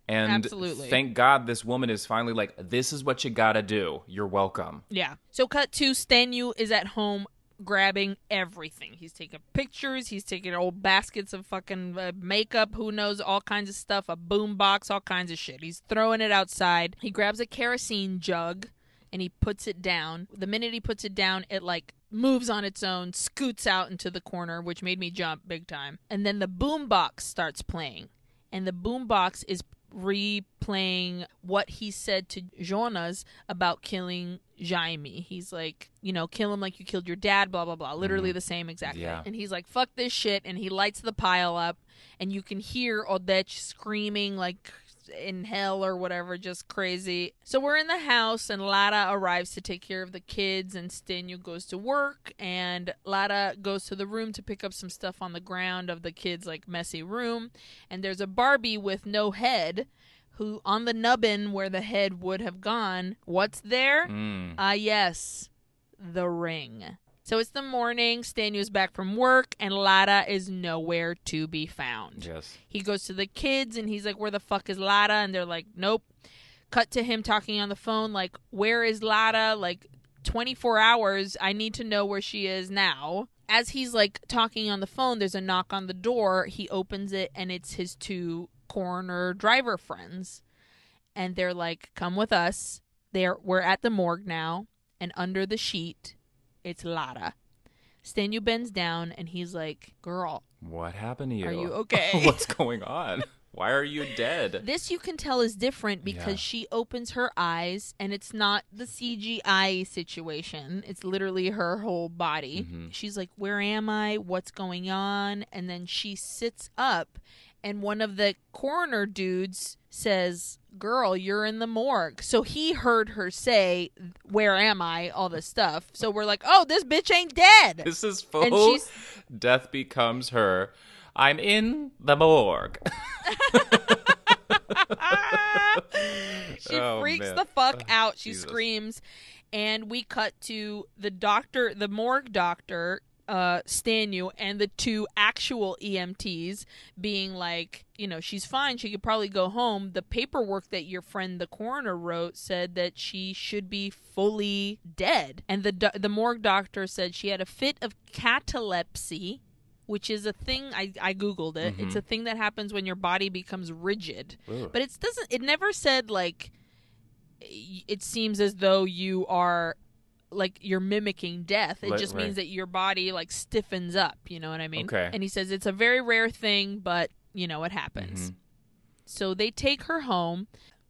And Absolutely. thank God this woman is finally like, this is what you gotta do. You're welcome. Yeah. So cut to Stanu is at home grabbing everything. He's taking pictures. He's taking old baskets of fucking uh, makeup. Who knows? All kinds of stuff. A boom box. All kinds of shit. He's throwing it outside. He grabs a kerosene jug and he puts it down. The minute he puts it down, it like moves on its own, scoots out into the corner, which made me jump big time. And then the boom box starts playing. And the boom box is replaying what he said to Jonas about killing Jaime. He's like, you know, kill him like you killed your dad, blah, blah, blah. Literally mm-hmm. the same exact Yeah. thing. And he's like, fuck this shit. And he lights the pile up. And you can hear Odete screaming like in hell or whatever, just crazy. So we're in the house, and Lara arrives to take care of the kids, and Stanu goes to work, and Lara goes to the room to pick up some stuff on the ground of the kids' like messy room, and there's a Barbie with no head. Who on the nubbin where the head would have gone? What's there? Mm. Ah, yes, the ring. So it's the morning. Stanu's back from work, and Lara is nowhere to be found. Yes. He goes to the kids and he's like, Where the fuck is Lara? And they're like, Nope. Cut to him talking on the phone, like, Where is Lara? Like, 24 hours. I need to know where she is now. As he's like talking on the phone, there's a knock on the door. He opens it and it's his two coroner driver friends. And they're like, Come with us. They're we're at the morgue now, and under the sheet, it's Lara. Stanu bends down and he's like, Girl, What happened to you? are you okay? What's going on? Why are you dead? This you can tell is different because Yeah. she opens her eyes and it's not the CGI situation. It's literally her whole body. Mhm. She's like, Where am I? What's going on? And then she sits up and one of the coroner dudes says, Girl, you're in the morgue. So he heard her say, Where am I? All this stuff. So we're like, Oh, this bitch ain't dead. This is And full. she's- Death becomes her. I'm in the morgue. she Oh, freaks man. the fuck oh, out. She Jesus. screams, and we cut to the doctor, the morgue doctor, uh, Stanu, and the two actual EMTs being like, you know, she's fine. She could probably go home. The paperwork that your friend, the coroner, wrote said that she should be fully dead, and the do- the morgue doctor said she had a fit of catalepsy. Which is a thing I, I googled it. It's Mhm. a thing that happens when your body becomes rigid. Ugh. But it doesn't. It never said like. It seems as though you are, like you're mimicking death. It just right. means that your body like stiffens up. You know what I mean? Okay. And he says it's a very rare thing, but you know it happens. Mhm. So they take her home.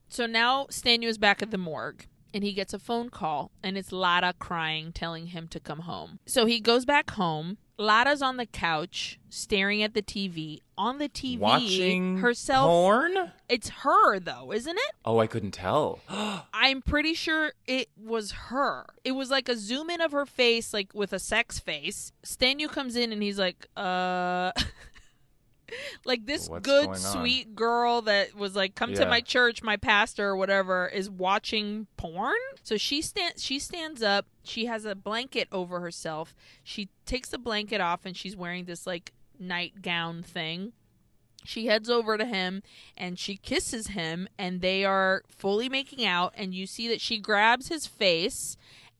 So now Stanu is back at the morgue. And he gets a phone call, and it's Lara crying, telling him to come home. So he goes back home. Lara's on the couch, staring at the TV. On the TV, Watching herself porn. it's her though, isn't it? Oh, I couldn't tell. I'm pretty sure it was her. It was like a zoom in of her face, like with a sex face. Stanu comes in and he's like, uh like this What's good, sweet girl that was like, come to my church, my pastor or whatever, is watching porn. So she stands she stands up, she has a blanket over herself. She takes the blanket off and she's wearing this like nightgown thing. She heads over to him and she kisses him and they are fully making out and you see that she grabs his face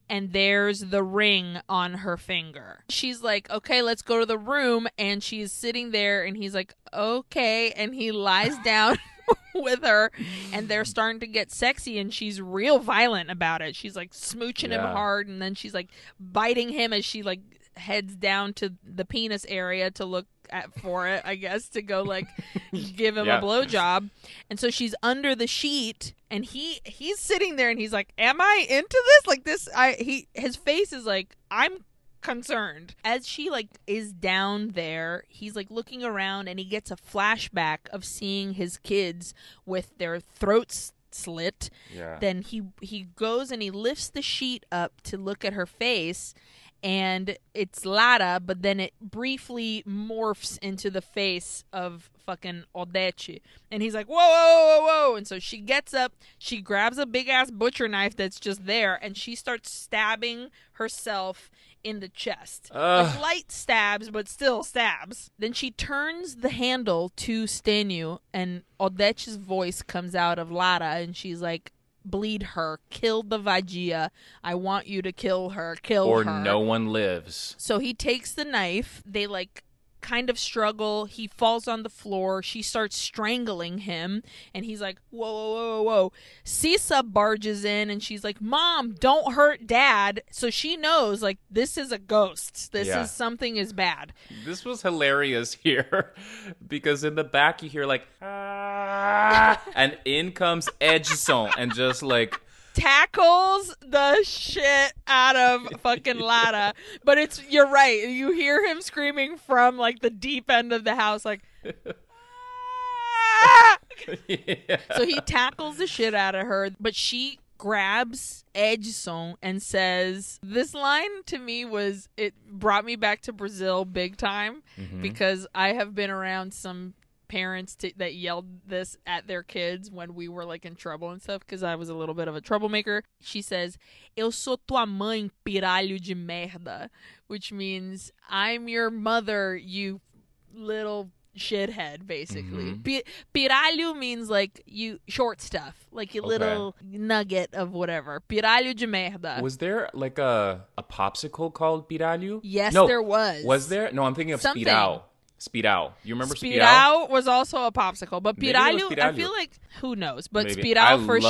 and there's the ring on her finger. She's like, "Okay, let's go to the room." And she's sitting there and he's like, "Okay." And he lies down with her and they're starting to get sexy and she's real violent about it. She's like smooching him hard and then she's like biting him as she like heads down to the penis area to look at for it, I guess, to go like give him Yeah. a blowjob. And so she's under the sheet and he he's sitting there and he's like, "Am I into this? Like this I he his face is like, "I'm concerned." As she like is down there, he's like looking around and he gets a flashback of seeing his kids with their throats slit yeah. then he he goes and he lifts the sheet up to look at her face and it's Lara, but then it briefly morphs into the face of fucking Odete. And he's like, whoa, whoa, whoa, whoa. And so she gets up, she grabs a big ass butcher knife that's just there, and she starts stabbing herself in the chest. Like light stabs, but still stabs. Then she turns the handle to Stanu, and Odete's voice comes out of Lara, and she's like, bleed her, kill the vadia. I want you to kill her, kill or her. Or no one lives. So he takes the knife. They like kind of struggle. He falls on the floor. She starts strangling him, and he's like, "Whoa, whoa, whoa, whoa, whoa!" Sisa barges in, and she's like, "Mom, don't hurt Dad." So she knows like this is a ghost. This Yeah. is something is bad. This was hilarious here because in the back you hear like ah, and in comes Edson and just like tackles the shit out of fucking Lara. But it's you're right. You hear him screaming from like the deep end of the house, like. "Ah!" yeah. So he tackles the shit out of her, but she grabs Edson and says, "This line to me was it brought me back to Brazil big time Mhm. because I have been around some parents to, that yelled this at their kids when we were like in trouble and stuff because I was a little bit of a troublemaker. She says, "Eu sou tua mãe, piralho de merda," which means I'm your mother, you little shithead basically. Mhm. Pi- piralho means like you short stuff, like your Okay. little nugget of whatever. Piralho de merda. Was there like a a popsicle called piralho? yes, no, there was. Was there? No, I'm thinking of Something. Speedao. You remember Speedao? Spirao was also a popsicle, but Maybe it was piralho, I feel like who knows, but Maybe. spirao I for sure.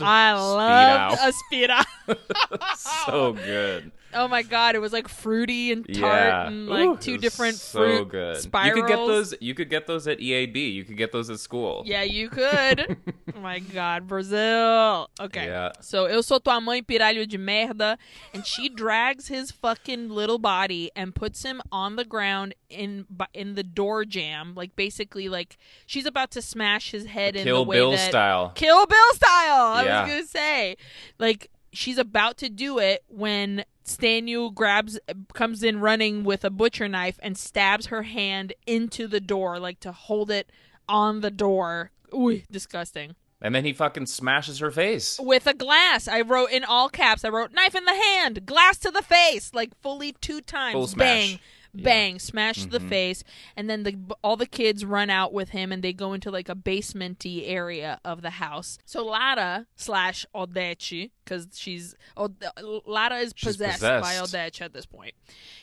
I loved Spirao. a spirao. so good. Oh my god, it was like fruity and tart yeah, and like Ooh, two different so fruit good. spirals. You could get those. You could get those at EAB. You could get those at school. Yeah, you could. oh my god, Brazil. Okay. Yeah. So eu sou tua mãe piralho de merda and she drags his fucking little body and puts him on the ground in in the door jam, like basically like she's about to smash his head in the way Bill that style. Kill Bill style. I Yeah. was gonna say, like she's about to do it when Stanu grabs, comes in running with a butcher knife and stabs her hand into the door, like to hold it on the door. Ooh, disgusting. And then he fucking smashes her face. With a glass, I wrote in all caps. I wrote knife in the hand, glass to the face, like fully two times. Full smash. Bang. Bang, smash to the mm-hmm. face, and then the all the kids run out with him, and they go into like a basementy area of the house. So Lara slash Odete, because she's Od- Lara is She's possessed, by possessed. Odete at this point.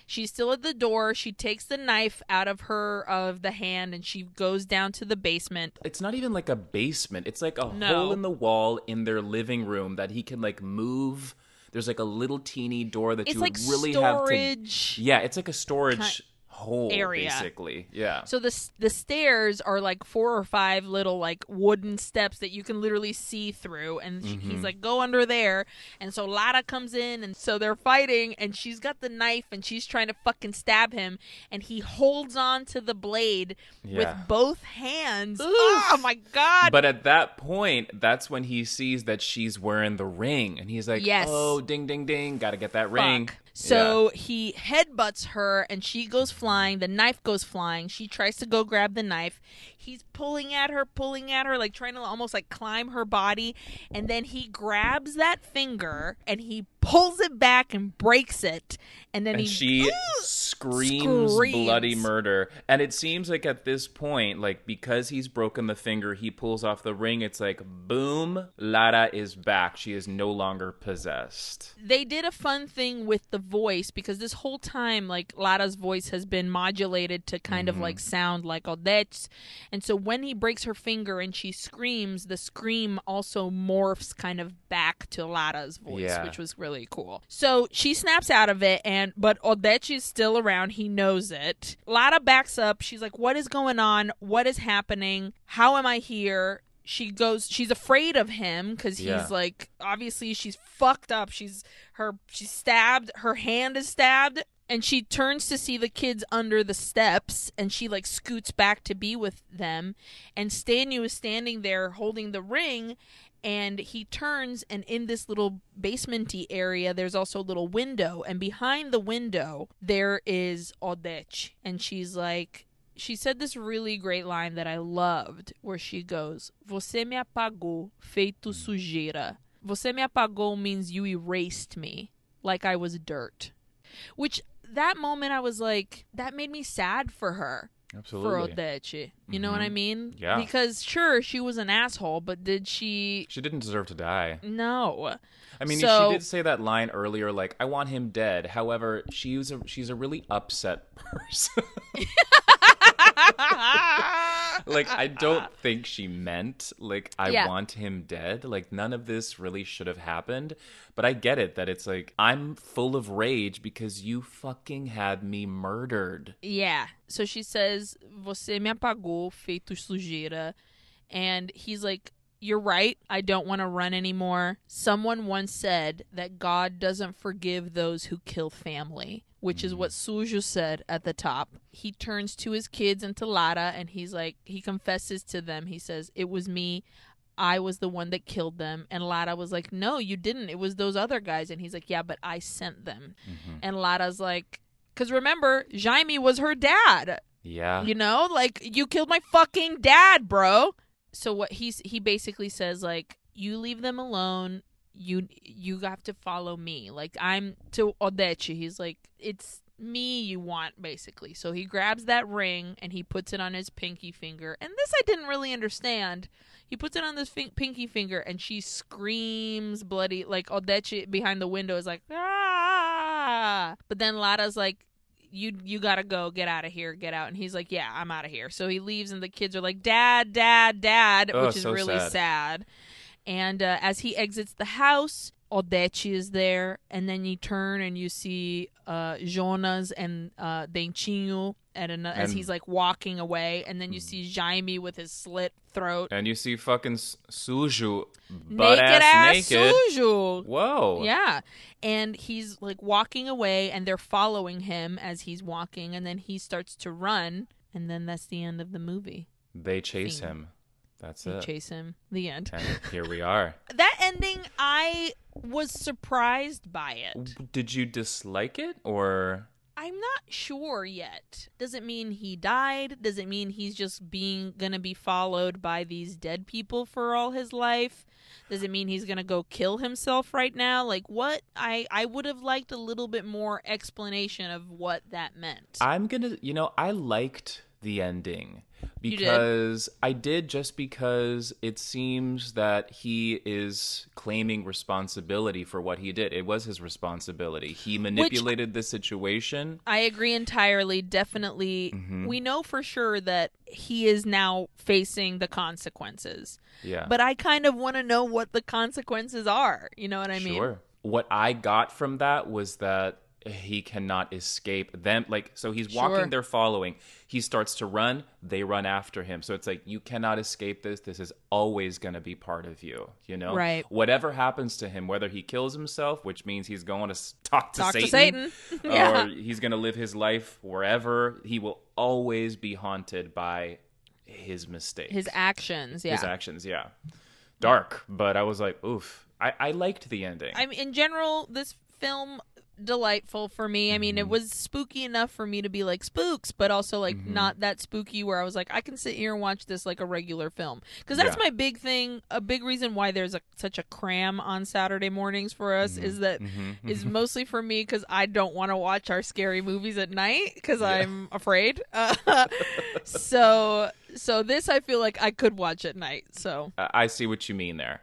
She's still at the door. She takes the knife out of her of the hand, and she goes down to the basement. It's not even like a basement. It's like a No. hole in the wall in their living room that he can like move. There's like a little teeny door that It's you like really have to. Yeah, it's like a storage Ki- hole area. basically. Yeah. So the the stairs are like four or five little like wooden steps that you can literally see through, and Mm-hmm. he's like, "Go under there." And so Lara comes in, and so they're fighting, and she's got the knife, and she's trying to fucking stab him, and he holds on to the blade Yeah. with both hands. Oh my god! But at that point, that's when he sees that she's wearing the ring, and he's like, Yes. "Oh, ding, ding, ding! Got to get that ring." So he headbutts her and she goes flying. The knife goes flying. She tries to go grab the knife. He's pulling at her, pulling at her, like trying to almost like climb her body. And then he grabs that finger and he pulls it back and breaks it. And then and he she screams, Screams. bloody murder. And it seems like at this point, like because he's broken the finger, he pulls off the ring. It's like, boom, Lara is back. She is no longer possessed. they did a fun thing with the voice because this whole time like Lara's voice has been modulated to kind of Mm-hmm. like sound like Odete's and so when he breaks her finger and she screams the scream also morphs kind of back to Lara's voice Yeah. which was really cool. So she snaps out of it and but Odete is still around. He knows it. Lada backs up. She's like what is going on? What is happening? How am I here? She goes she's afraid of him because he's Yeah. like obviously she's fucked up. She's her she's stabbed her hand is stabbed and she turns to see the kids under the steps and she like scoots back to be with them and Stanu is standing there holding the ring and he turns and in this little basementy area there's also a little window and behind the window there is Odete and she's like she said this really great line that I loved where she goes Você me apagou feito mm. sujeira. Você me apagou means you erased me like I was dirt. Which that moment I was like that made me sad for her Absolutely. for. Odete you know what I Mhm. mean Yeah. because sure she was an asshole but did she She didn't deserve to die. no I mean, So- she did say that line earlier, like "I want him dead." However, she's a she's a really upset person. like, I don't think she meant like I Yeah. want him dead. Like, none of this really should have happened. But I get it that it's like I'm full of rage because you fucking had me murdered. Yeah. So she says, Você me apagou, feito sujeira. And he's like, You're right. I don't want to run anymore. Someone once said that God doesn't forgive those who kill family, which is mm. what Sujo said at the top. He turns to his kids and to Lara and he's like, he confesses to them. He says, It was me. I was the one that killed them. And Lara was like, No, you didn't. It was those other guys. And he's like, Yeah, but I sent them. Mm-hmm. And Lara's like, because remember, Jaime was her dad. Yeah. You know, like you killed my fucking dad, bro. So what he's he basically says like, you leave them alone. You you have to follow me. Like I'm to Odete. He's like, it's me you want basically. So he grabs that ring and he puts it on his pinky finger. And this I didn't really understand. He puts it on this fin- pinky finger and she screams bloody like Odete behind the window is like ah. But then Lara's like you you gotta go get out of here get out and he's like yeah i'm out of here so he leaves and the kids are like dad dad dad Oh, which is so really sad. sad and uh, as he exits the house Odete is there, and then you turn and you see uh, Jonas and uh, at an, as he's like walking away, and then you see Jaime with his slit throat, And you see fucking Sujo butt naked ass, ass naked. Sujo. Whoa. Yeah. And he's like walking away and they're following him as he's walking and then he starts to run and then that's the end of the movie. They chase Thing. him. That's They it. chase him. The end. And here we are. That ending I was surprised by it. Did you dislike it or I'm not sure yet. Does it mean he died? Does it mean he's just being going to be followed by these dead people for all his life? Does it mean he's going to go kill himself right now? Like what? I I would have liked a little bit more explanation of what that meant. I'm gonna, you know, I liked the ending You did? because I did just because it seems that he is claiming responsibility for what he did. It was his responsibility. He manipulated the situation. I agree entirely. Definitely. Mm-hmm. We know for sure that he is now facing the consequences. Yeah. But I kind of want to know what the consequences are. You know what I mean? Sure. What I got from that was that he cannot escape them. Like, so he's walking, Sure. they're following. He starts to run, they run after him. So it's like, you cannot escape this. This is always going to be part of you, you know? Right. Whatever happens to him, whether he kills himself, which means he's going to talk to Talk to Satan, Satan. Yeah. or he's going to live his life wherever, he will always be haunted by his mistakes His actions. Yeah. his actions yeah dark but i was like oof i, I liked the ending I'm in general, this film delightful for me. I mean, Mm-hmm. it was spooky enough for me to be like spooks, but also like Mm-hmm. not that spooky where I was like, I can sit here and watch this like a regular film. Because that's Yeah. my big thing. A big reason why there's a, such a cram on Saturday mornings for us Mm-hmm. is that is mostly for me because I don't want to watch our scary movies at night because I'm afraid. Uh, so so this I feel like I could watch at night. So I see what you mean there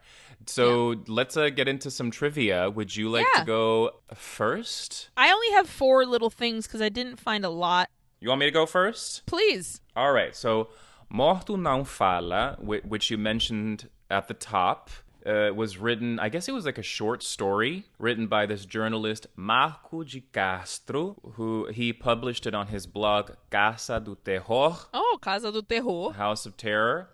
so let's uh, get into some trivia would you like Yeah. to go first I only have four little things because I didn't find a lot. you want me to go first Please. all right so morto não fala which you mentioned at the top uh, was written i guess it was like a short story written by this journalist marco de castro who he published it on his blog casa do terror Oh, Casa do Terror. House of Terror.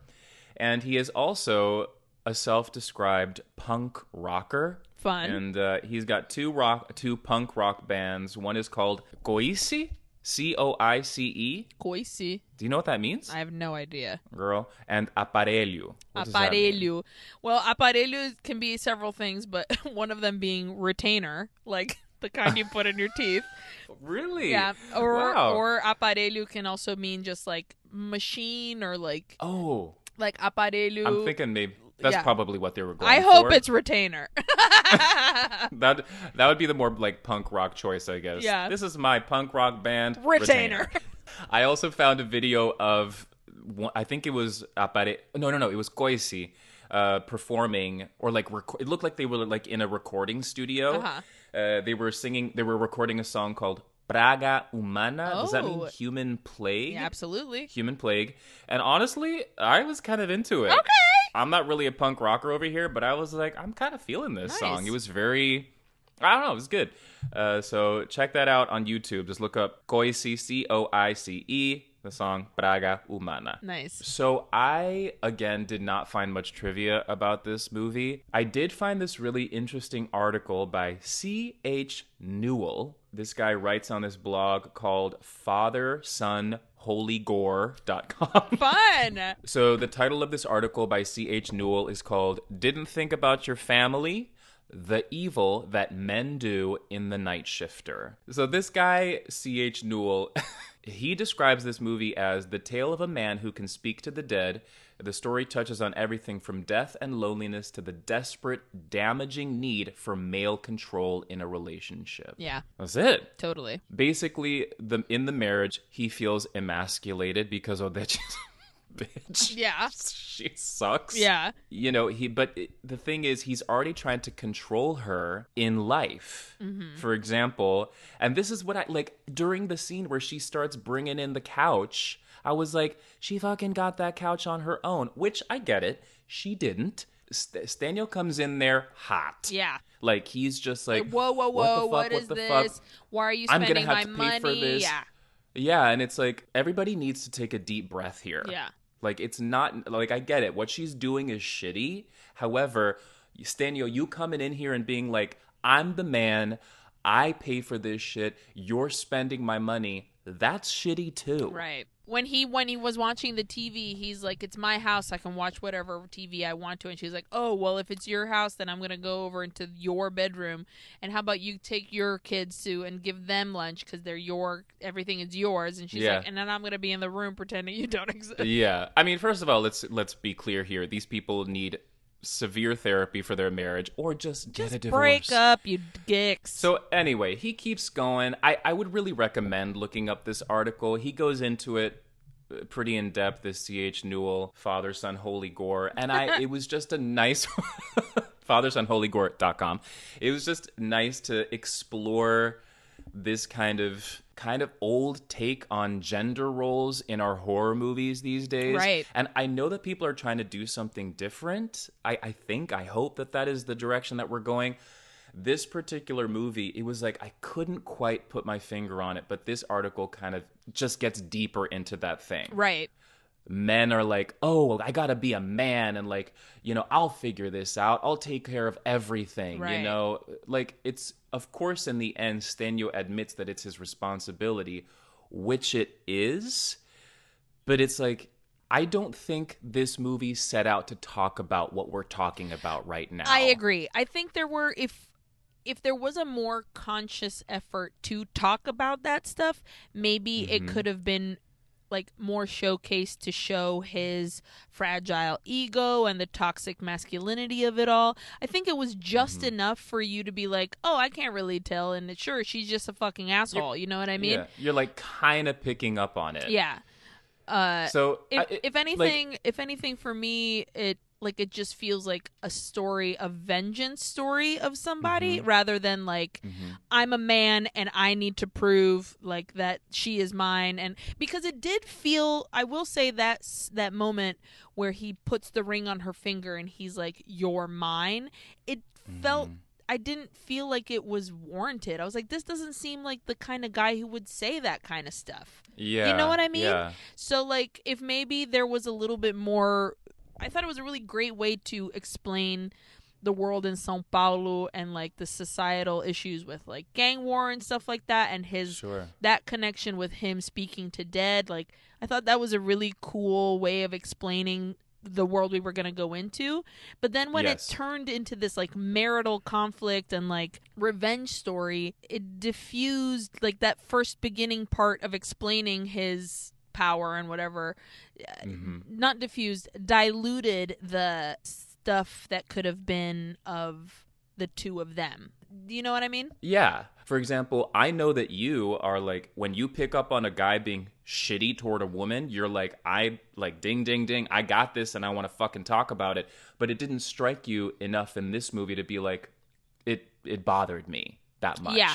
And he is also a self-described punk rocker. Fun. And uh, he's got two rock, two punk rock bands. One is called Coice, C O I C E. Coice. Do you know what that means, I have no idea. girl? And Aparelho. What does that mean? Aparelho. Well, aparelho can be several things, but one of them being retainer, like the kind you put in your teeth. Really? Yeah. Or wow. or aparelho can also mean just like machine or like oh, like aparelho. I'm thinking maybe that's Yeah. probably what they were going for. I hope for. it's retainer. that that would be the more like punk rock choice, I guess. Yeah. This is my punk rock band Retainer. I also found a video of one- I think it was Apare no no no it was Coice uh performing or like rec- it looked like they were like in a recording studio. Uh-huh. Uh, they were singing they were recording a song called Praga Humana. Does that mean Oh. human plague? Yeah, absolutely. Human plague. And honestly, I was kind of into it. Okay. I'm not really a punk rocker over here, but I was like, I'm kind of feeling this Nice. song. It was very, I don't know, it was good. Uh, so check that out on YouTube. Just look up Coice, C O I C E, the song Praga Humana. Nice. So I again did not find much trivia about this movie. I did find this really interesting article by C.H. Newell. This guy writes on this blog called FatherSonHolyGore.com. Fun. So the title of this article by C.H. Newell is called Didn't Think About Your Family. The evil that men do in the night shifter. So, this guy, C.H. Newell, he describes this movie as the tale of a man who can speak to the dead. The story touches on everything from death and loneliness to the desperate, damaging need for male control in a relationship. Yeah, That's it totally. basically the in the marriage he feels emasculated because Odete's a bitch. Yeah. She sucks. Yeah. You know, he but it, the thing is he's already trying to control her in life. Mm-hmm. For example, and this is what I like during the scene where she starts bringing in the couch, I was like she fucking got that couch on her own, which I get it. She didn't. St- Staniel comes in there hot. Yeah. Like he's just like, Like, whoa, whoa, what the whoa! fuck, what what is the this? fuck? Why are you I'm spending gonna have my to pay money? for this. Yeah, yeah, and it's like everybody needs to take a deep breath here. yeah, Like it's not like I get it. What she's doing is shitty. However, Stanio, you coming in here and being like, "I'm the man. I pay for this shit. You're spending my money." That's shitty too. right. When he when he was watching the TV, he's like, "It's my house. I can watch whatever TV I want to." And she's like, "Oh, well, if it's your house, then I'm gonna go over into your bedroom. And how about you take your kids to and give them lunch because they're your everything is yours." And she's Yeah. like, "And then I'm gonna be in the room pretending you don't exist." Yeah. I mean, first of all, let's let's be clear here. These people need severe therapy for their marriage or just get a Just divorce. break up, you gicks. So anyway, he keeps going. I, I would really recommend looking up this article. He goes into it uh, pretty in depth. This C.H. Newell, Father, Son, Holy Gore, and I. it was just a nice. father son holy FatherSonHolyGore.com. It was just nice to explore this kind of kind of old take on gender roles in our horror movies these days. Right. And I know that people are trying to do something different. I, I think, I hope that that is the direction that we're going. This particular movie, it was like I couldn't quite put my finger on it, but this article kind of just gets deeper into that thing right. Men are like, oh, I gotta be a man, and like, you know, I'll figure this out. I'll take care of everything. Right. You know, like it's of course in the end, Stanio admits that it's his responsibility, which it is, but it's like. I don't think this movie set out to talk about what we're talking about right now. I agree. I think there were if if there was a more conscious effort to talk about that stuff, maybe it Mhm. could have been like more showcased to show his fragile ego and the toxic masculinity of it all. I think it was just Mhm. enough for you to be like, "Oh, I can't really tell," and sure, she's just a fucking asshole. You know what I mean? yeah, you're like kind of picking up on it. Yeah. Uh, So if, I- it- if anything if anything for me it like it just feels like a story a vengeance story of somebody Mhm. rather than like Mhm. i'm a man and i need to prove like that she is mine and because it did feel i will say that that moment where he puts the ring on her finger and he's like you're mine it felt Mhm. I didn't feel like it was warranted. I was like, this doesn't seem like the kind of guy who would say that kind of stuff. yeah, You know what I mean? Yeah. So like if maybe there was a little bit more I thought it was a really great way to explain the world in Sao Paulo and like the societal issues with like gang war and stuff like that and his Sure. that connection with him speaking to dead like I thought that was a really cool way of explaining the world we were going to go into but then when Yes. it turned into this like marital conflict and like revenge story it diffused like that first beginning part of explaining his power and whatever Mhm. not diffused diluted the stuff that could have been of the two of them do you know what i mean Yeah. For example, I know that you are like when you pick up on a guy being shitty toward a woman, you're like, I like ding ding ding, I got this and I want to fucking talk about it. But it didn't strike you enough in this movie to be like, it it bothered me that much. Yeah.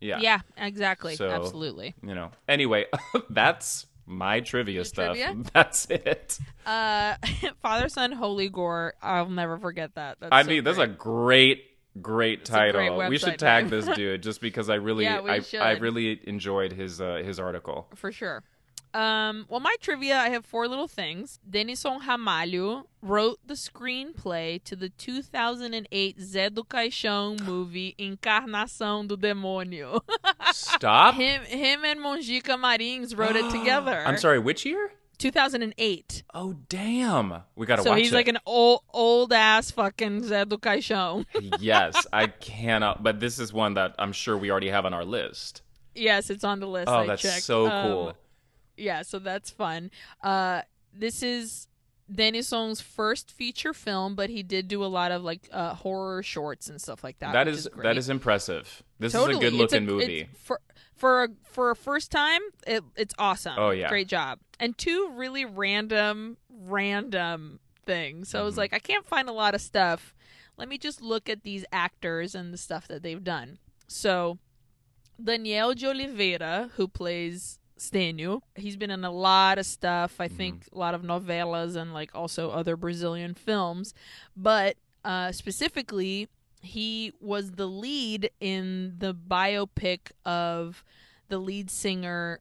Yeah. yeah exactly So- absolutely You know. Anyway, that's my trivia stuff. trivia? That's it. Uh, Father, Son, Holy Gore. I'll never forget that. That's I so mean, that's a great. great great a great title. we should tag this dude just because I really Yeah, I, I really enjoyed his uh, his article. for sure. Um, well, my trivia, I have four little things. Dennison Ramalho wrote the screenplay to the 2008 Zé do Caixão movie Encarnação do Demônio. Stop. him, him and Mojica Marins wrote it together. I'm sorry, which year? 2008. Oh damn. We got to So watch he's it. like an old, old ass fucking Zé do Caixão. yes, I cannot but this is one that I'm sure we already have on our list. yes, it's on the list. Oh, I that's checked. so Um, cool. Yeah, so that's fun. Uh, this is Dennison's first feature film, but he did do a lot of like uh, horror shorts and stuff like that. that is great. that is impressive. This totally. is a good looking it's- movie. for for a, for a first time. It, it's awesome. Oh, yeah. great job. And two really random random things. So I was Mhm. like, I can't find a lot of stuff. Let me just look at these actors and the stuff that they've done. So Daniel de Oliveira, who plays Stênio. He's been in a lot of stuff. I think a lot of novelas and like also other Brazilian films. But uh, specifically, he was the lead in the biopic of the lead singer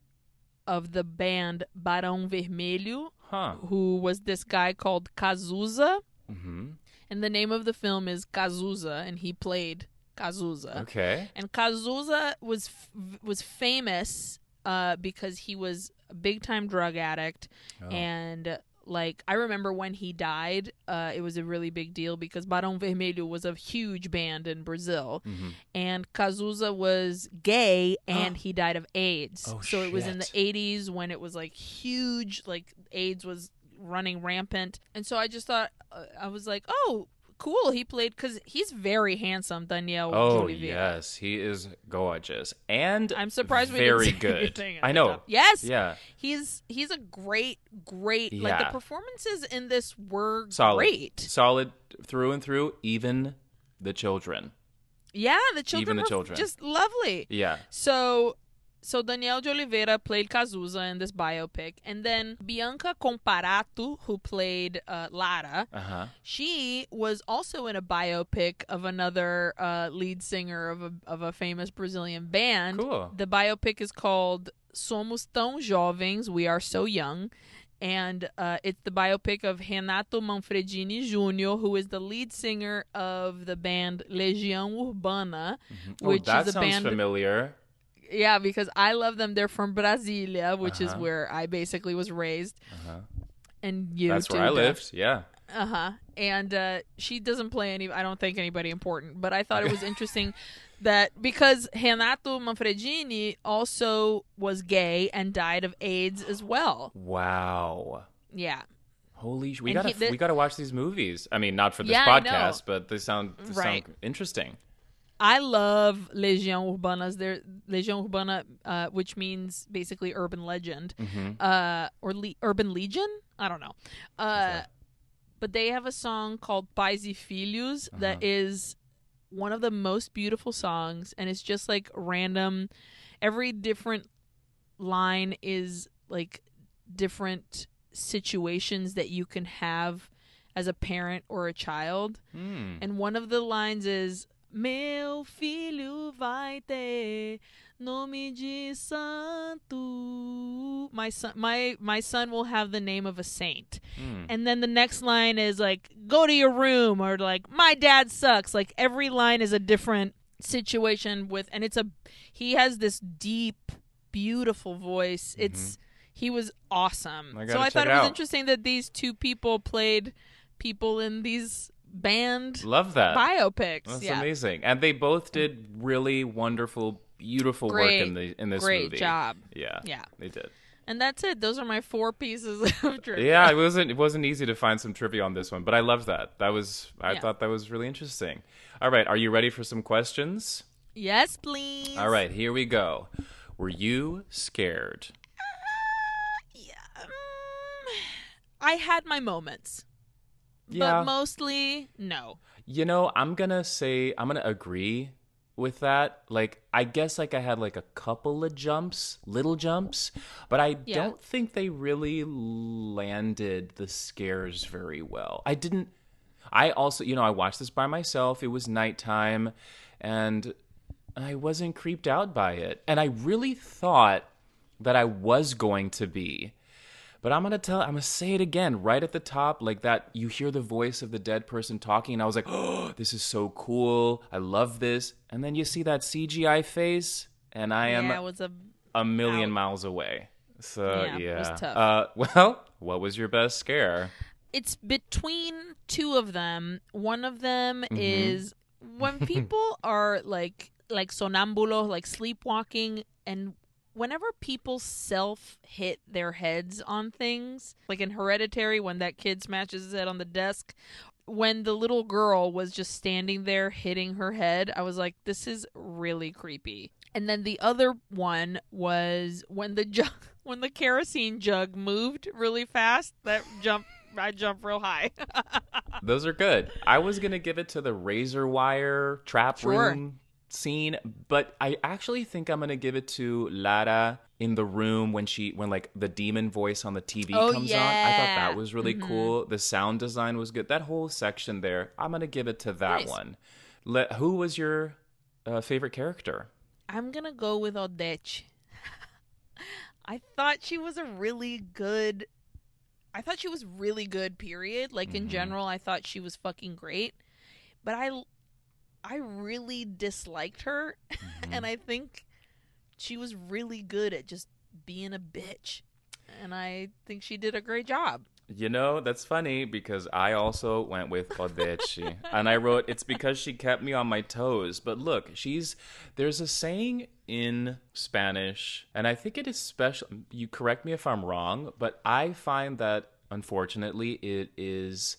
of the band Barão Vermelho, Huh. who was this guy called Cazuza. hmm And the name of the film is Cazuza, and he played Cazuza. Okay. And Cazuza was f- was famous uh, because he was a big time drug addict, Oh. and like I remember when he died, uh, it was a really big deal because Barão Vermelho was a huge band in Brazil, Mhm. and Cazuza was gay and he died of AIDS. Oh, so it was in the 80s when it was like huge, like AIDS was running rampant, and so I just thought uh, I was like, oh. Cool, he played because he's very handsome, Daniel. Oh yes, he is gorgeous and I'm surprised we very good. I know. Yes. Yeah. He's he's a great, great like the performances in this were Solid. great. Solid through and through. Even the children. Yeah, the children Even the children. just lovely. Yeah. So so Daniel de Oliveira played Cazuza in this biopic, and then Bianca Comparato, who played uh, Lara, Uh huh. she was also in a biopic of another uh, lead singer of a of a famous Brazilian band. Cool. The biopic is called Somos Tão Jovens, We Are So Young. And uh, it's the biopic of Renato Manfredini Jr., who is the lead singer of the band Legião Urbana, which oh, that is a sounds band. familiar. Yeah, because I love them. They're from Brasilia, which is Uh-huh. where I basically was raised. Uh-huh. And you That's where I lived. Yeah. Uh huh. And uh, she doesn't play any. I don't think anybody important. But I thought it was interesting that because Renato Manfredini also was gay and died of AIDS as well. Wow. Yeah. Holy! Sh- we And gotta he- the- we gotta watch these movies. I mean, not for this Yeah, podcast, but they sound they Right. sound interesting. I love Legião Urbanas. They're Legião Urbana, uh, which means basically urban legend, hmm uh, or le- urban legion. I don't know. Uh, But they have a song called Pais e Filhos that Uh-huh. is one of the most beautiful songs, and it's just like random. Every different line is like different situations that you can have as a parent or a child. Hmm. And one of the lines is Meu filho vai ter nome de santo. My son my my son will have the name of a saint. Hmm. And then the next line is like go to your room or like my dad sucks. Like every line is a different situation with and it's a he has this deep beautiful voice. It's he was awesome. Mm-hmm. I So I thought check it was interesting that these two people played people in these band Love that. biopics. That's yeah. amazing. And they both did really wonderful, beautiful Great. work in the in this Great movie. job. Yeah. Yeah. They did. And that's it. Those are my four pieces of trivia. Yeah, it wasn't it wasn't easy to find some trivia on this one, but I loved that. That was I Yeah. thought that was really interesting. All right, are you ready for some questions? Yes, please. All right, here we go. Were you scared? Yeah. mm, I had my moments. Yeah. But mostly, no. You know, I'm gonna say I'm gonna agree with that. Like, I guess like I had like a couple of jumps, little jumps, but I Yeah. don't think they really landed the scares very well. I didn't. I also, you know, I watched this by myself. It was nighttime, and I wasn't creeped out by it. And I really thought that I was going to be. But I'm gonna tell, I'm gonna say it again, right at the top, like that. You hear the voice of the dead person talking, and I was like, "Oh, this is so cool! I love this." And then you see that CGI face, and I am yeah, was a a million out. miles away. So Yeah, yeah, it was tough. Uh, well, what was your best scare? it's between two of them. One of them Mm-hmm. is when people are like like sonambulo, like sleepwalking, and whenever people self hit their heads on things, like in Hereditary, when that kid smashes his head on the desk. When the little girl was just standing there hitting her head, I was like, this is really creepy. And then the other one was when the jug, when the kerosene jug moved really fast. That jump, I jumped real high. Those are good. I was gonna give it to the razor wire trap Sure. room scene, but I actually think I'm gonna give it to Lara in the room when she when like the demon voice on the TV Oh, comes on. I thought that was really Mhm. cool. The sound design was good. That whole section there, I'm gonna give it to that Nice. one. Let, who was your uh, favorite character? I'm gonna go with Odete. I thought she was a really good. I thought she was really good. Period. Like in Mhm. general, I thought she was fucking great. But I, I really disliked her, Mm-hmm. and I think she was really good at just being a bitch. And I think she did a great job. You know, that's funny because I also went with Odete. and I wrote, it's because she kept me on my toes. But look, she's, there's a saying in Spanish, and I think it is special. You correct me if I'm wrong, but I find that unfortunately it is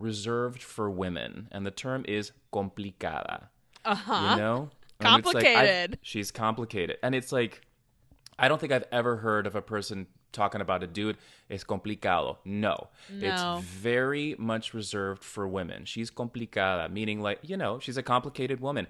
reserved for women. And the term is complicada. Uh huh. You know? It's like, Complicated. she's complicated. And it's like, I don't think I've ever heard of a person talking about a dude es complicado. No. No. It's very much reserved for women. She's complicada, meaning like, you know, she's a complicated woman.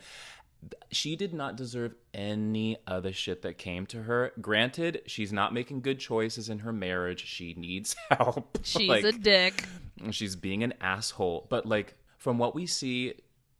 She did not deserve any of the shit that came to her. Granted, she's not making good choices in her marriage. She needs help. She's Like, a dick. she's being an asshole but like from what we see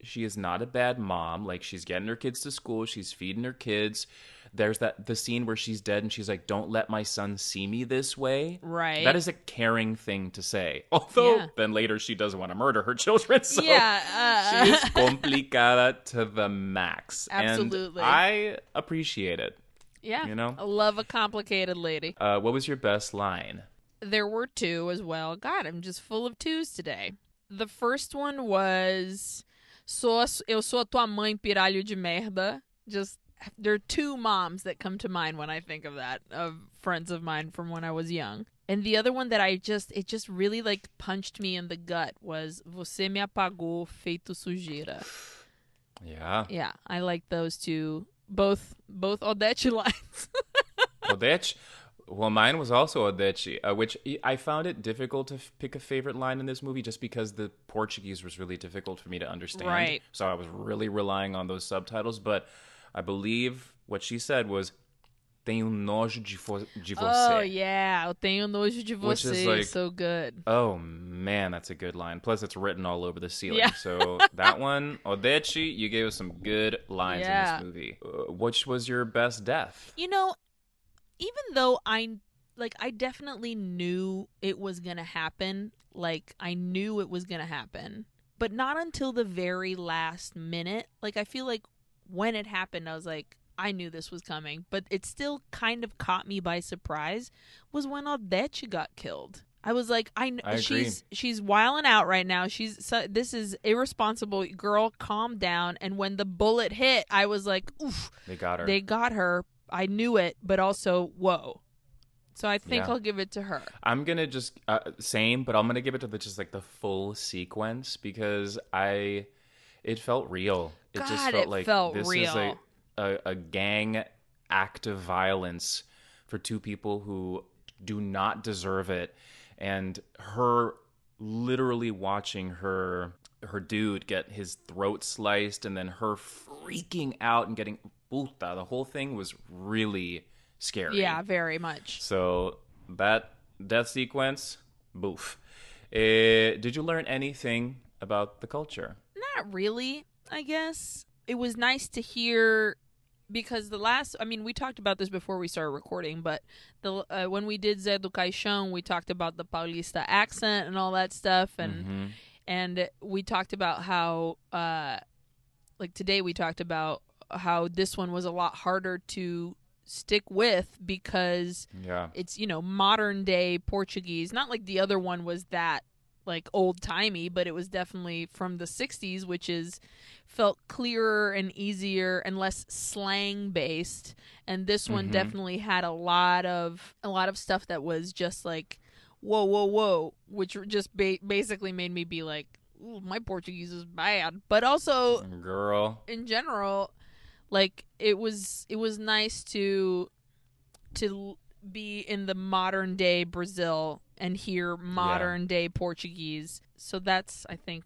she is not a bad mom like she's getting her kids to school she's feeding her kids there's that the scene where she's dead and she's like don't let my son see me this way Right. that is a caring thing to say although Yeah. then later she doesn't want to murder her children so yeah. Uh, she is complicada to the max Absolutely. and i appreciate it yeah. you know? I love a complicated lady. uh, what was your best line There were two as well. God, I'm just full of twos today. The first one was sou Eu sou a tua mãe, piralho de merda. Just there are two moms that come to mind when I think of that of friends of mine from when I was young. And the other one that I just it just really like punched me in the gut was Você me apagou feito sujeira. yeah Yeah, I like those two. Both both Odete lines. Odete. Well, mine was also Odete, uh, which I found it difficult to f- pick a favorite line in this movie just because the Portuguese was really difficult for me to understand. Right. So I was really relying on those subtitles. But I believe what she said was, Tenho nojo de, vo- de você. Oh yeah, eu tenho nojo de Which is like- so good. Oh, man, that's a good line. Plus, it's written all over the ceiling. Yeah. So that one, Odete, you gave us some good lines Yeah. in this movie. Uh, which was your best death? You know, even though I like I definitely knew it was going to happen, like I knew it was going to happen, but not until the very last minute. Like I feel like when it happened I was like I knew this was coming, but it still kind of caught me by surprise was when Odete got killed. I was like, I, I agree. she's she's wiling out right now. She's so, this is irresponsible, girl. Calm down. And when the bullet hit, I was like, oof, They got her. they got her. I knew it, but also whoa. So I think Yeah. I'll give it to her. I'm gonna just uh, same, but I'm gonna give it to the just like the full sequence because I, it felt real. It just God, felt it like felt this is a, a a gang act of violence for two people who do not deserve it, and her literally watching her her dude get his throat sliced and then her freaking out and getting puta. The whole thing was really scary. Yeah, very much. So that death sequence, boof. Eh, did you learn anything about the culture? Not really, I guess. It was nice to hear because the last I mean, we talked about this before we started recording, but the uh, when we did Zé do Caixão, we talked about the Paulista accent and all that stuff and Mhm. and we talked about how uh like today we talked about how this one was a lot harder to stick with because Yeah. it's you know modern day portuguese not like the other one was that like old timey but it was definitely from the 60s which is felt clearer and easier and less slang based and this one Mhm. definitely had a lot of a lot of stuff that was just like whoa whoa whoa which just ba- basically made me be like Ooh, my portuguese is bad but also Girl. in general like it was it was nice to to be in the modern day brazil and hear modern day portuguese so that's i think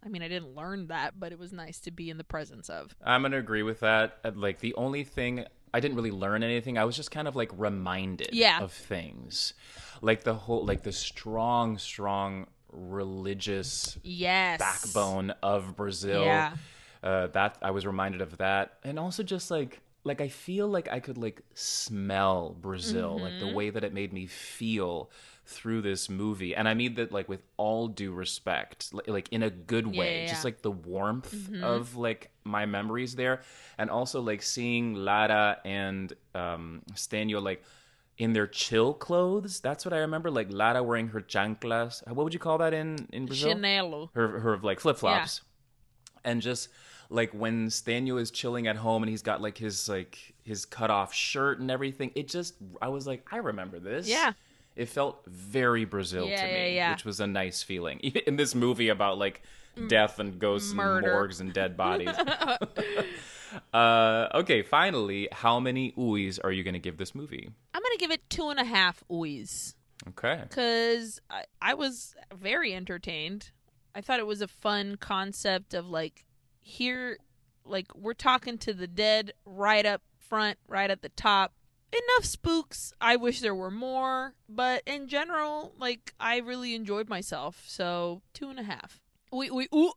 I mean, I didn't learn that, but it was nice to be in the presence of. I'm gonna agree with that. Uh, Like the only thing I didn't really learn anything. I was just kind of like reminded Yeah. of things, like the whole like the strong, strong religious Yes. backbone of Brazil. Yeah. Uh, that I was reminded of that, and also just like like I feel like I could like smell Brazil, like Mm-hmm. the way that it made me feel through this movie, and I mean that like with all due respect, like, like in a good way, Yeah, yeah, just yeah. Mm-hmm. like the warmth of like my memories there, and also like seeing Lara and um, Stênio like in their chill clothes. That's what I remember. Like Lara wearing her chanclas. What would you call that in in Brazil? Chinelo. her her like flip flops, and just like when Stênio is chilling at home and he's got like his like his cut off shirt and everything. It just I was like I remember this. Yeah. it felt very Brazil Yeah, to me, yeah, yeah. which was a nice feeling. Even in this movie about like death and ghosts Murder. and morgues and dead bodies. uh, okay, finally, how many oohs are you going to give this movie? I'm gonna give it two and a half oys Okay. because I, I was very entertained. I thought it was a fun concept of like here, like we're talking to the dead right up front, right at the top. Enough spooks. I wish there were more, but in general, like I really enjoyed myself. So two and a half. We we ooh.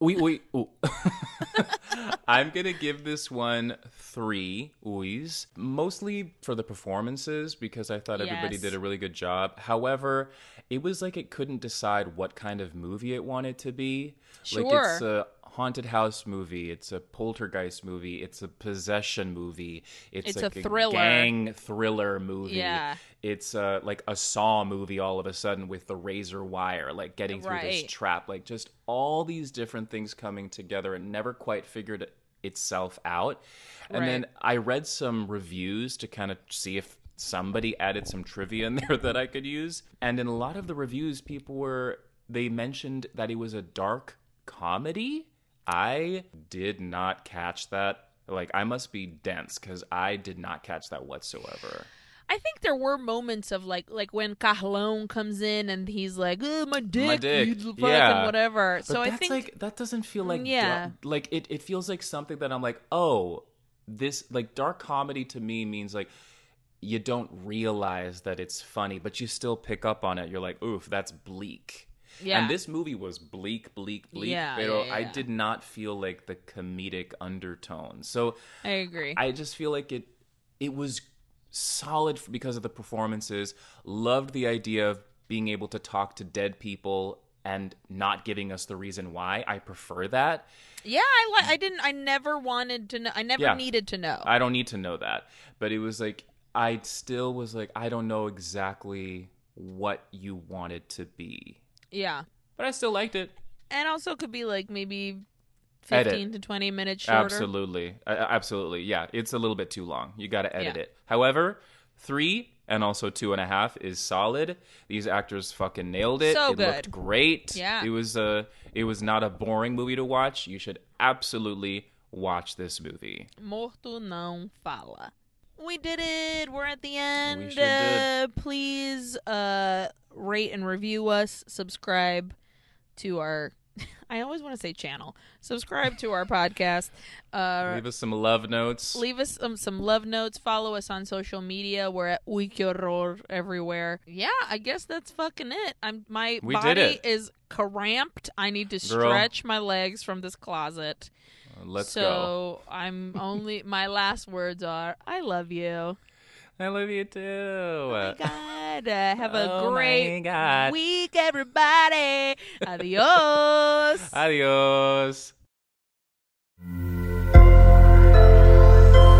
Wait, wait, ooh. I'm gonna give this one three oohs, mostly for the performances because I thought everybody Yes. did a really good job. However, it was like it couldn't decide what kind of movie it wanted to be. Like it's Sure. a haunted house movie, it's a poltergeist movie, it's a possession movie, it's, It's a like thriller. gang thriller movie. Yeah. It's uh, like a Saw movie all of a sudden with the razor wire, like getting through this trap. Like just all these different things coming together and never quite figured itself out. And Right. then I read some reviews to kind of see if somebody added some trivia in there that I could use. And in a lot of the reviews, people were, they mentioned that it was a dark comedy. I did not catch that. Like, I must be dense because I did not catch that whatsoever. I think there were moments of like like when Carlone comes in and he's like, oh, my dick, dick." you fucking Yeah. whatever. But so I think like that doesn't feel like Yeah. like it, it feels like something that I'm like, oh, this like dark comedy to me means like you don't realize that it's funny, but you still pick up on it. You're like, oof, that's bleak. Yeah, And this movie was bleak, bleak, bleak. Yeah, pero yeah, I did not feel like the comedic undertone. So I agree. I just feel like it it was solid because of the performances. Loved the idea of being able to talk to dead people and not giving us the reason why. I prefer that. yeah, I like. I didn't. I never wanted to know. I never Yeah. needed to know. I don't need to know that. But it was like I still was like I don't know exactly what you wanted to be. Yeah, But I still liked it. and also could be like maybe Edit. fifteen to twenty minutes shorter. Absolutely. Uh, absolutely. Yeah. It's a little bit too long. You got to edit Yeah. it. However, three and also two and a half is solid. These actors fucking nailed it. So it looked good. great. Yeah. It was a, it was not a boring movie to watch. You should absolutely watch this movie. Morto não fala. We did it. We're at the end. sure. Uh, please uh, rate and review us. Subscribe to our. I always want to say channel. Subscribe to our podcast. Uh, Leave us some love notes. leave us some, some love notes. Follow us on social media. We're at Wikiror everywhere. Yeah, I guess that's fucking it. I'm my We body is cramped. I need to Girl. stretch my legs from this closet. Let's so go. So I'm only my last words are I love you. I love you too. Oh my God. Uh, have a Oh great God. week, everybody. Adios. Adios.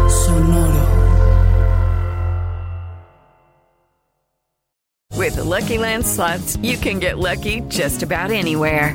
Sonoro. With the Lucky Land slots, you can get lucky just about anywhere.